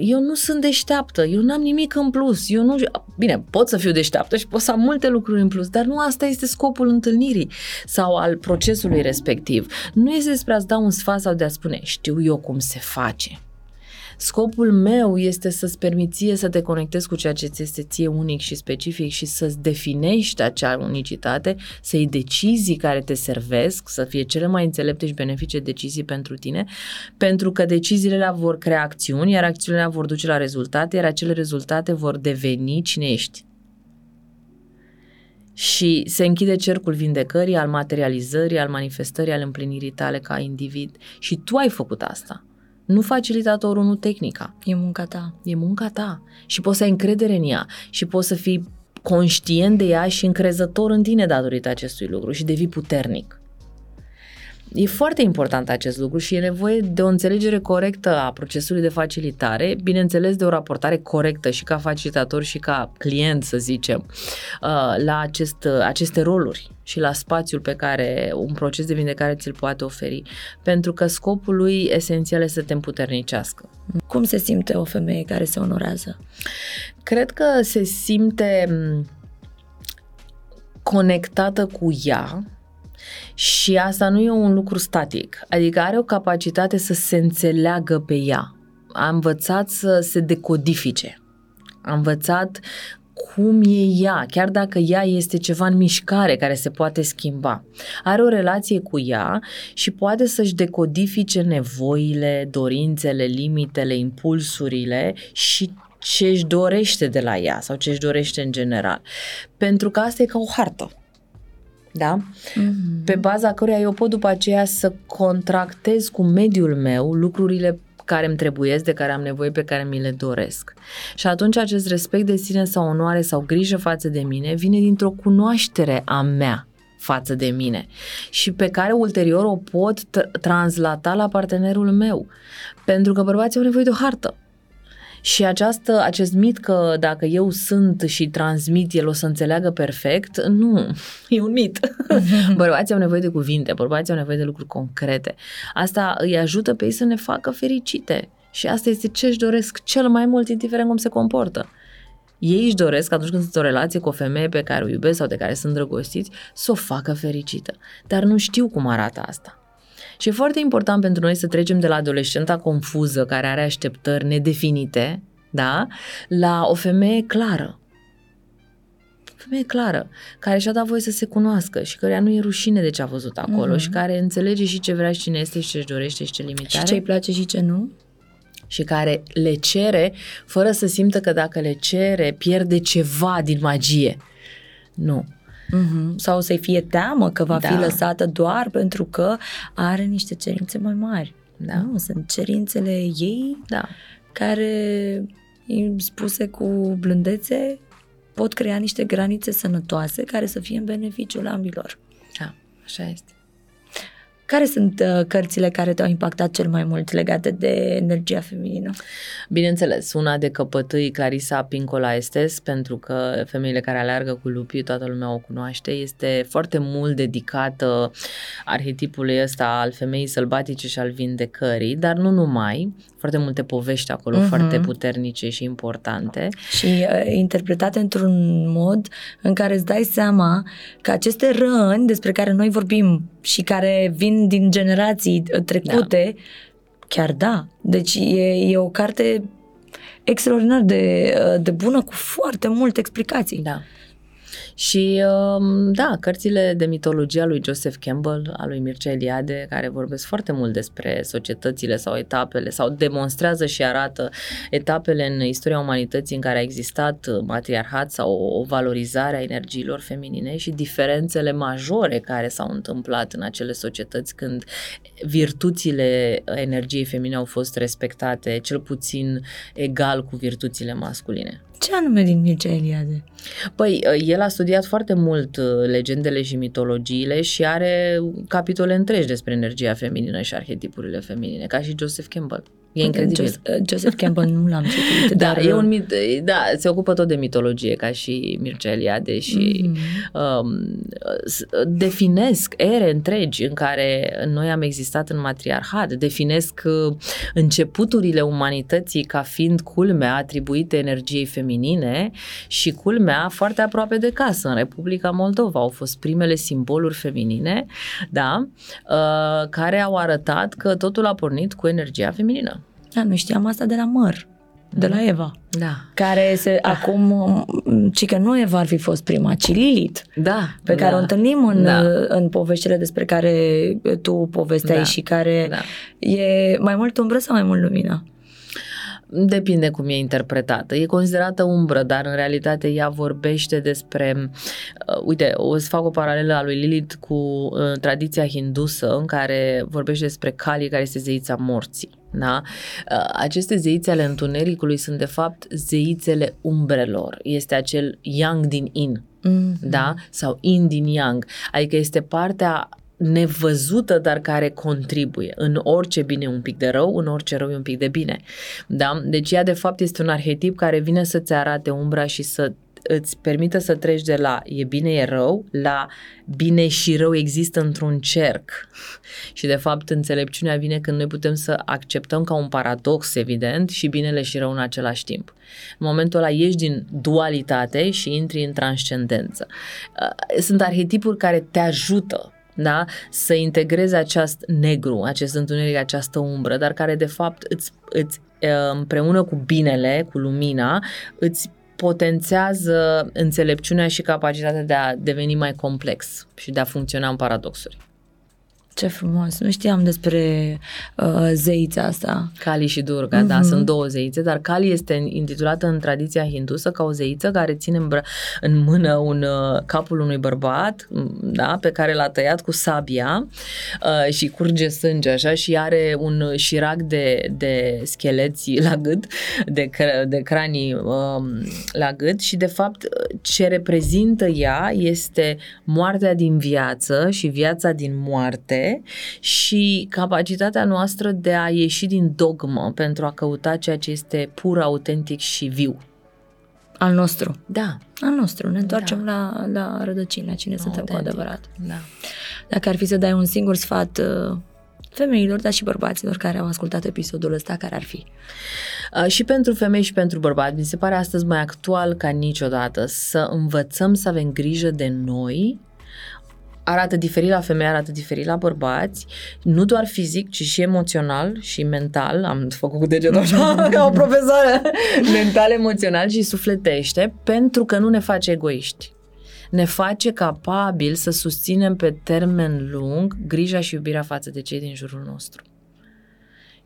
Eu nu sunt deșteaptă, eu n-am nimic în plus, eu nu... Bine, pot să fiu deșteaptă și pot să am multe lucruri în plus, dar nu asta este scopul întâlnirii sau al procesului respectiv. Nu este despre a-ți da un sfat sau de a spune știu eu cum se face. Scopul meu este să-ți permiție să te conectezi cu ceea ce ți este ție unic și specific și să-ți definești acea unicitate, să iei decizii care te servesc, să fie cele mai înțelepte și benefice decizii pentru tine, pentru că deciziile vor crea acțiuni, iar acțiunile vor duce la rezultate, iar acele rezultate vor deveni cine ești și se închide cercul vindecării, al materializării, al manifestării, al împlinirii tale ca individ și tu ai făcut asta. Nu facilitatorul, nu tehnica. E munca ta. E munca ta și poți să ai încredere în ea și poți să fii conștient de ea și încrezător în tine datorită acestui lucru și devii puternic. E foarte important acest lucru și e nevoie de o înțelegere corectă a procesului de facilitare, bineînțeles de o raportare corectă și ca facilitator și ca client, să zicem, uh, la acest, aceste roluri și la spațiul pe care un proces de vindecare ți-l poate oferi, pentru că scopul lui esențial este să te împuternicească. Cum se simte o femeie care se onorează? Cred că se simte mm, conectată cu ea, și asta nu e un lucru static, adică are o capacitate să se înțeleagă pe ea. A învățat să se decodifice. A învățat cum e ea, chiar dacă ea este ceva în mișcare care se poate schimba. Are o relație cu ea și poate să-și decodifice nevoile, dorințele, limitele, impulsurile și ce își dorește de la ea sau ce își dorește în general. Pentru că asta e ca o hartă da? Mm-hmm. Pe baza căruia eu pot după aceea să contractez cu mediul meu lucrurile care îmi trebuiesc, de care am nevoie, pe care mi le doresc. Și atunci acest respect de sine sau onoare sau grijă față de mine vine dintr-o cunoaștere a mea față de mine și pe care ulterior o pot t- translata la partenerul meu. Pentru că bărbații au nevoie de o hartă. Și această, acest mit că dacă eu sunt și transmit, el o să înțeleagă perfect, nu, e un mit. [LAUGHS] bărbații au nevoie de cuvinte, bărbații au nevoie de lucruri concrete. Asta îi ajută pe ei să ne facă fericite. Și asta este ce își doresc cel mai mult, indiferent cum se comportă. Ei își doresc, atunci când sunt o relație cu o femeie pe care o iubesc sau de care sunt drăgostiți, să o facă fericită. Dar nu știu cum arată asta. Și e foarte important pentru noi să trecem de la adolescenta confuză, care are așteptări nedefinite, da, la o femeie clară. Femeie clară, care și-a dat voie să se cunoască și care nu e rușine de ce a văzut acolo mm-hmm. și care înțelege și ce vrea și cine este și ce-și dorește și ce limite Și ce îi place și ce nu și care le cere fără să simtă că dacă le cere pierde ceva din magie. Nu. Uh-huh. Sau să-i fie teamă că va da. fi lăsată doar pentru că are niște cerințe mai mari. Da. Nu, sunt cerințele ei da. care, spuse cu blândețe, pot crea niște granițe sănătoase care să fie în beneficiul ambilor. Da, așa este. Care sunt uh, cărțile care te-au impactat cel mai mult legate de energia feminină? Bineînțeles, una de căpătâi, Clarisa Pincola Estes, pentru că femeile care aleargă cu lupii, toată lumea o cunoaște, este foarte mult dedicată arhetipului ăsta al femeii sălbatice și al vindecării, dar nu numai, foarte multe povești acolo uh-huh. foarte puternice și importante. Și uh, interpretate într-un mod în care îți dai seama că aceste răni despre care noi vorbim și care vin din generații uh, trecute, da. chiar da. Deci e, e o carte extraordinar de, uh, de bună cu foarte multe explicații. Da. Și um, da, cărțile de mitologie a lui Joseph Campbell, a lui Mircea Eliade, care vorbesc foarte mult despre societățile sau etapele sau demonstrează și arată etapele în istoria umanității în care a existat matriarhat sau o valorizare a energiilor feminine și diferențele majore care s-au întâmplat în acele societăți când virtuțile energiei feminine au fost respectate cel puțin egal cu virtuțile masculine. Ce anume din Mircea Eliade? Păi, el a studiat foarte mult uh, legendele și mitologiile și are capitole întregi despre energia feminină și arhetipurile feminine, ca și Joseph Campbell. E incredibil. Uh, Joseph Campbell nu l-am citit. da, dar... e un mit, da, se ocupă tot de mitologie, ca și Mircea Eliade și mm-hmm. um, definesc ere întregi în care noi am existat în matriarhat, definesc uh, începuturile umanității ca fiind culmea atribuite energiei feminine și culmea foarte aproape de casă, în Republica Moldova. Au fost primele simboluri feminine, da, uh, care au arătat că totul a pornit cu energia feminină. Da, nu știam asta de la măr de la Eva. Da. Care se, da. acum, ci că nu Eva ar fi fost prima, ci Lilith. Da. Pe care da. o întâlnim în, da. în poveștile despre care tu povesteai da. și care da. e mai mult umbră sau mai mult lumină? Depinde cum e interpretată. E considerată umbră, dar în realitate ea vorbește despre... Uh, uite, o să fac o paralelă a lui Lilith cu uh, tradiția hindusă în care vorbește despre Kali, care este zeița morții. Da? Uh, aceste zeițe ale întunericului sunt de fapt zeițele umbrelor. Este acel yang din in, mm-hmm. da? Sau in din yang. Adică este partea nevăzută, dar care contribuie. În orice bine un pic de rău, în orice rău e un pic de bine. Da? Deci ea de fapt este un arhetip care vine să-ți arate umbra și să îți permită să treci de la e bine, e rău, la bine și rău există într-un cerc. Și de fapt înțelepciunea vine când noi putem să acceptăm ca un paradox evident și binele și rău în același timp. În momentul ăla ieși din dualitate și intri în transcendență. Uh, sunt arhetipuri care te ajută da? să integrezi acest negru, acest întuneric, această umbră, dar care de fapt îți, îți uh, împreună cu binele, cu lumina, îți potențează înțelepciunea și capacitatea de a deveni mai complex și de a funcționa în paradoxuri. Ce frumos! Nu știam despre uh, zeița asta. Kali și Durga, uh-huh. da, mhm. sunt două zeițe, dar Kali este intitulată în tradiția hindusă ca o zeiță care ține în, bră- în mână un uh, capul unui bărbat, da, pe care l-a tăiat cu sabia uh, și curge sânge așa și are un șirac de, de scheleți la gât, de, cr- de cranii uh, la gât și de fapt ce reprezintă ea este moartea din viață și viața din moarte și capacitatea noastră de a ieși din dogmă pentru a căuta ceea ce este pur, autentic și viu. Al nostru. Da. Al nostru. Ne întoarcem da. la, la rădăcini, la cine autentic. suntem cu adevărat. Da. Dacă ar fi să dai un singur sfat uh, femeilor, dar și bărbaților care au ascultat episodul ăsta, care ar fi? Uh, și pentru femei și pentru bărbați, mi se pare astăzi mai actual ca niciodată să învățăm să avem grijă de noi arată diferit la femei, arată diferit la bărbați, nu doar fizic, ci și emoțional și mental. Am făcut cu degetul așa ca [LAUGHS] o profesoară. mental, emoțional și sufletește, pentru că nu ne face egoiști. Ne face capabil să susținem pe termen lung grija și iubirea față de cei din jurul nostru.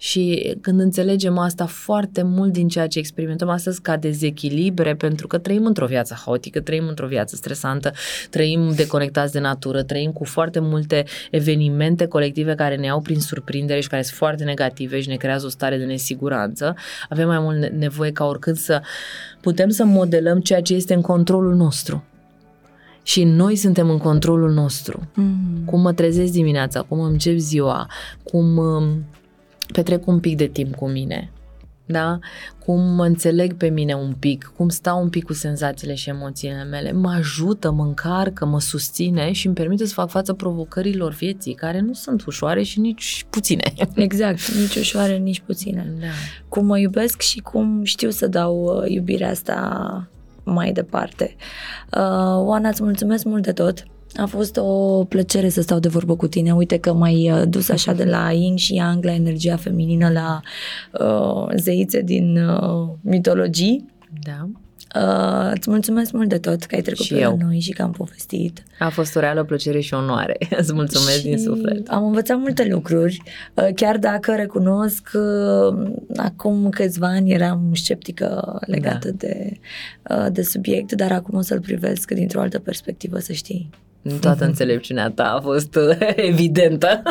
Și când înțelegem asta, foarte mult din ceea ce experimentăm astăzi ca dezechilibre, pentru că trăim într-o viață haotică, trăim într-o viață stresantă, trăim deconectați de natură, trăim cu foarte multe evenimente colective care ne iau prin surprindere și care sunt foarte negative și ne creează o stare de nesiguranță. Avem mai mult nevoie ca oricând să putem să modelăm ceea ce este în controlul nostru și noi suntem în controlul nostru. Mm. Cum mă trezesc dimineața, cum îmi încep ziua, cum um, petrec un pic de timp cu mine, da? Cum mă înțeleg pe mine un pic, cum stau un pic cu senzațiile și emoțiile mele, mă ajută, mă încarcă, mă susține și îmi permite să fac față provocărilor vieții, care nu sunt ușoare și nici puține. [LAUGHS] Exact, nici ușoare, nici puține. Da. Cum mă iubesc și cum știu să dau uh, iubirea asta mai departe. Uh, Oana, îți mulțumesc mult de tot a fost o plăcere să stau de vorbă cu tine. Uite că m-ai uh, dus așa de la yin și yang, la energia feminină, la uh, zeițe din uh, mitologii. Da. Uh, îți mulțumesc mult de tot că ai trecut și pe eu. noi și că am povestit. A fost o reală plăcere și onoare. [LAUGHS] Îți mulțumesc și din suflet. Am învățat multe lucruri, uh, chiar dacă recunosc că uh, acum câțiva ani eram sceptică legată da. de, uh, de subiect, dar acum o să-l privesc dintr-o altă perspectivă, să știi. Toată [LAUGHS] înțelepciunea ta a fost uh, [LAUGHS] evidentă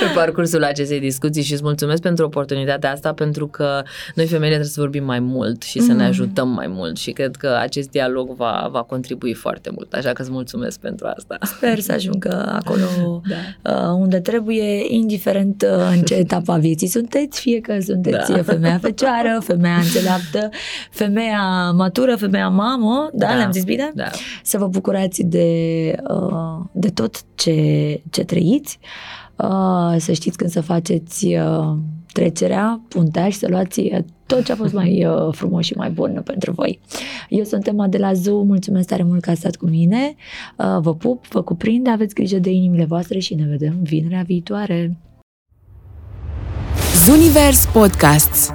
pe parcursul acestei discuții și îți mulțumesc pentru oportunitatea asta pentru că noi femeile trebuie să vorbim mai mult și să mm. ne ajutăm mai mult și cred că acest dialog va, va contribui foarte mult, așa că îți mulțumesc pentru asta. Sper să ajungă acolo da. uh, unde trebuie, indiferent uh, în ce etapa vieții sunteți, fie că sunteți da. femeia fecioară, femeia înțeleaptă, femeia matură, femeia mamă, da, da. le-am zis bine? Da. Să vă bucurați de Uh, de tot ce, ce trăiți. Uh, să știți când să faceți uh, trecerea, puntea și să luați tot ce a fost mai frumos și mai bun pentru voi. Eu sunt Emma de la Zoo, mulțumesc tare mult că ați stat cu mine, vă pup, vă cuprind, aveți grijă de inimile voastre și ne vedem vinerea viitoare. Zunivers Podcasts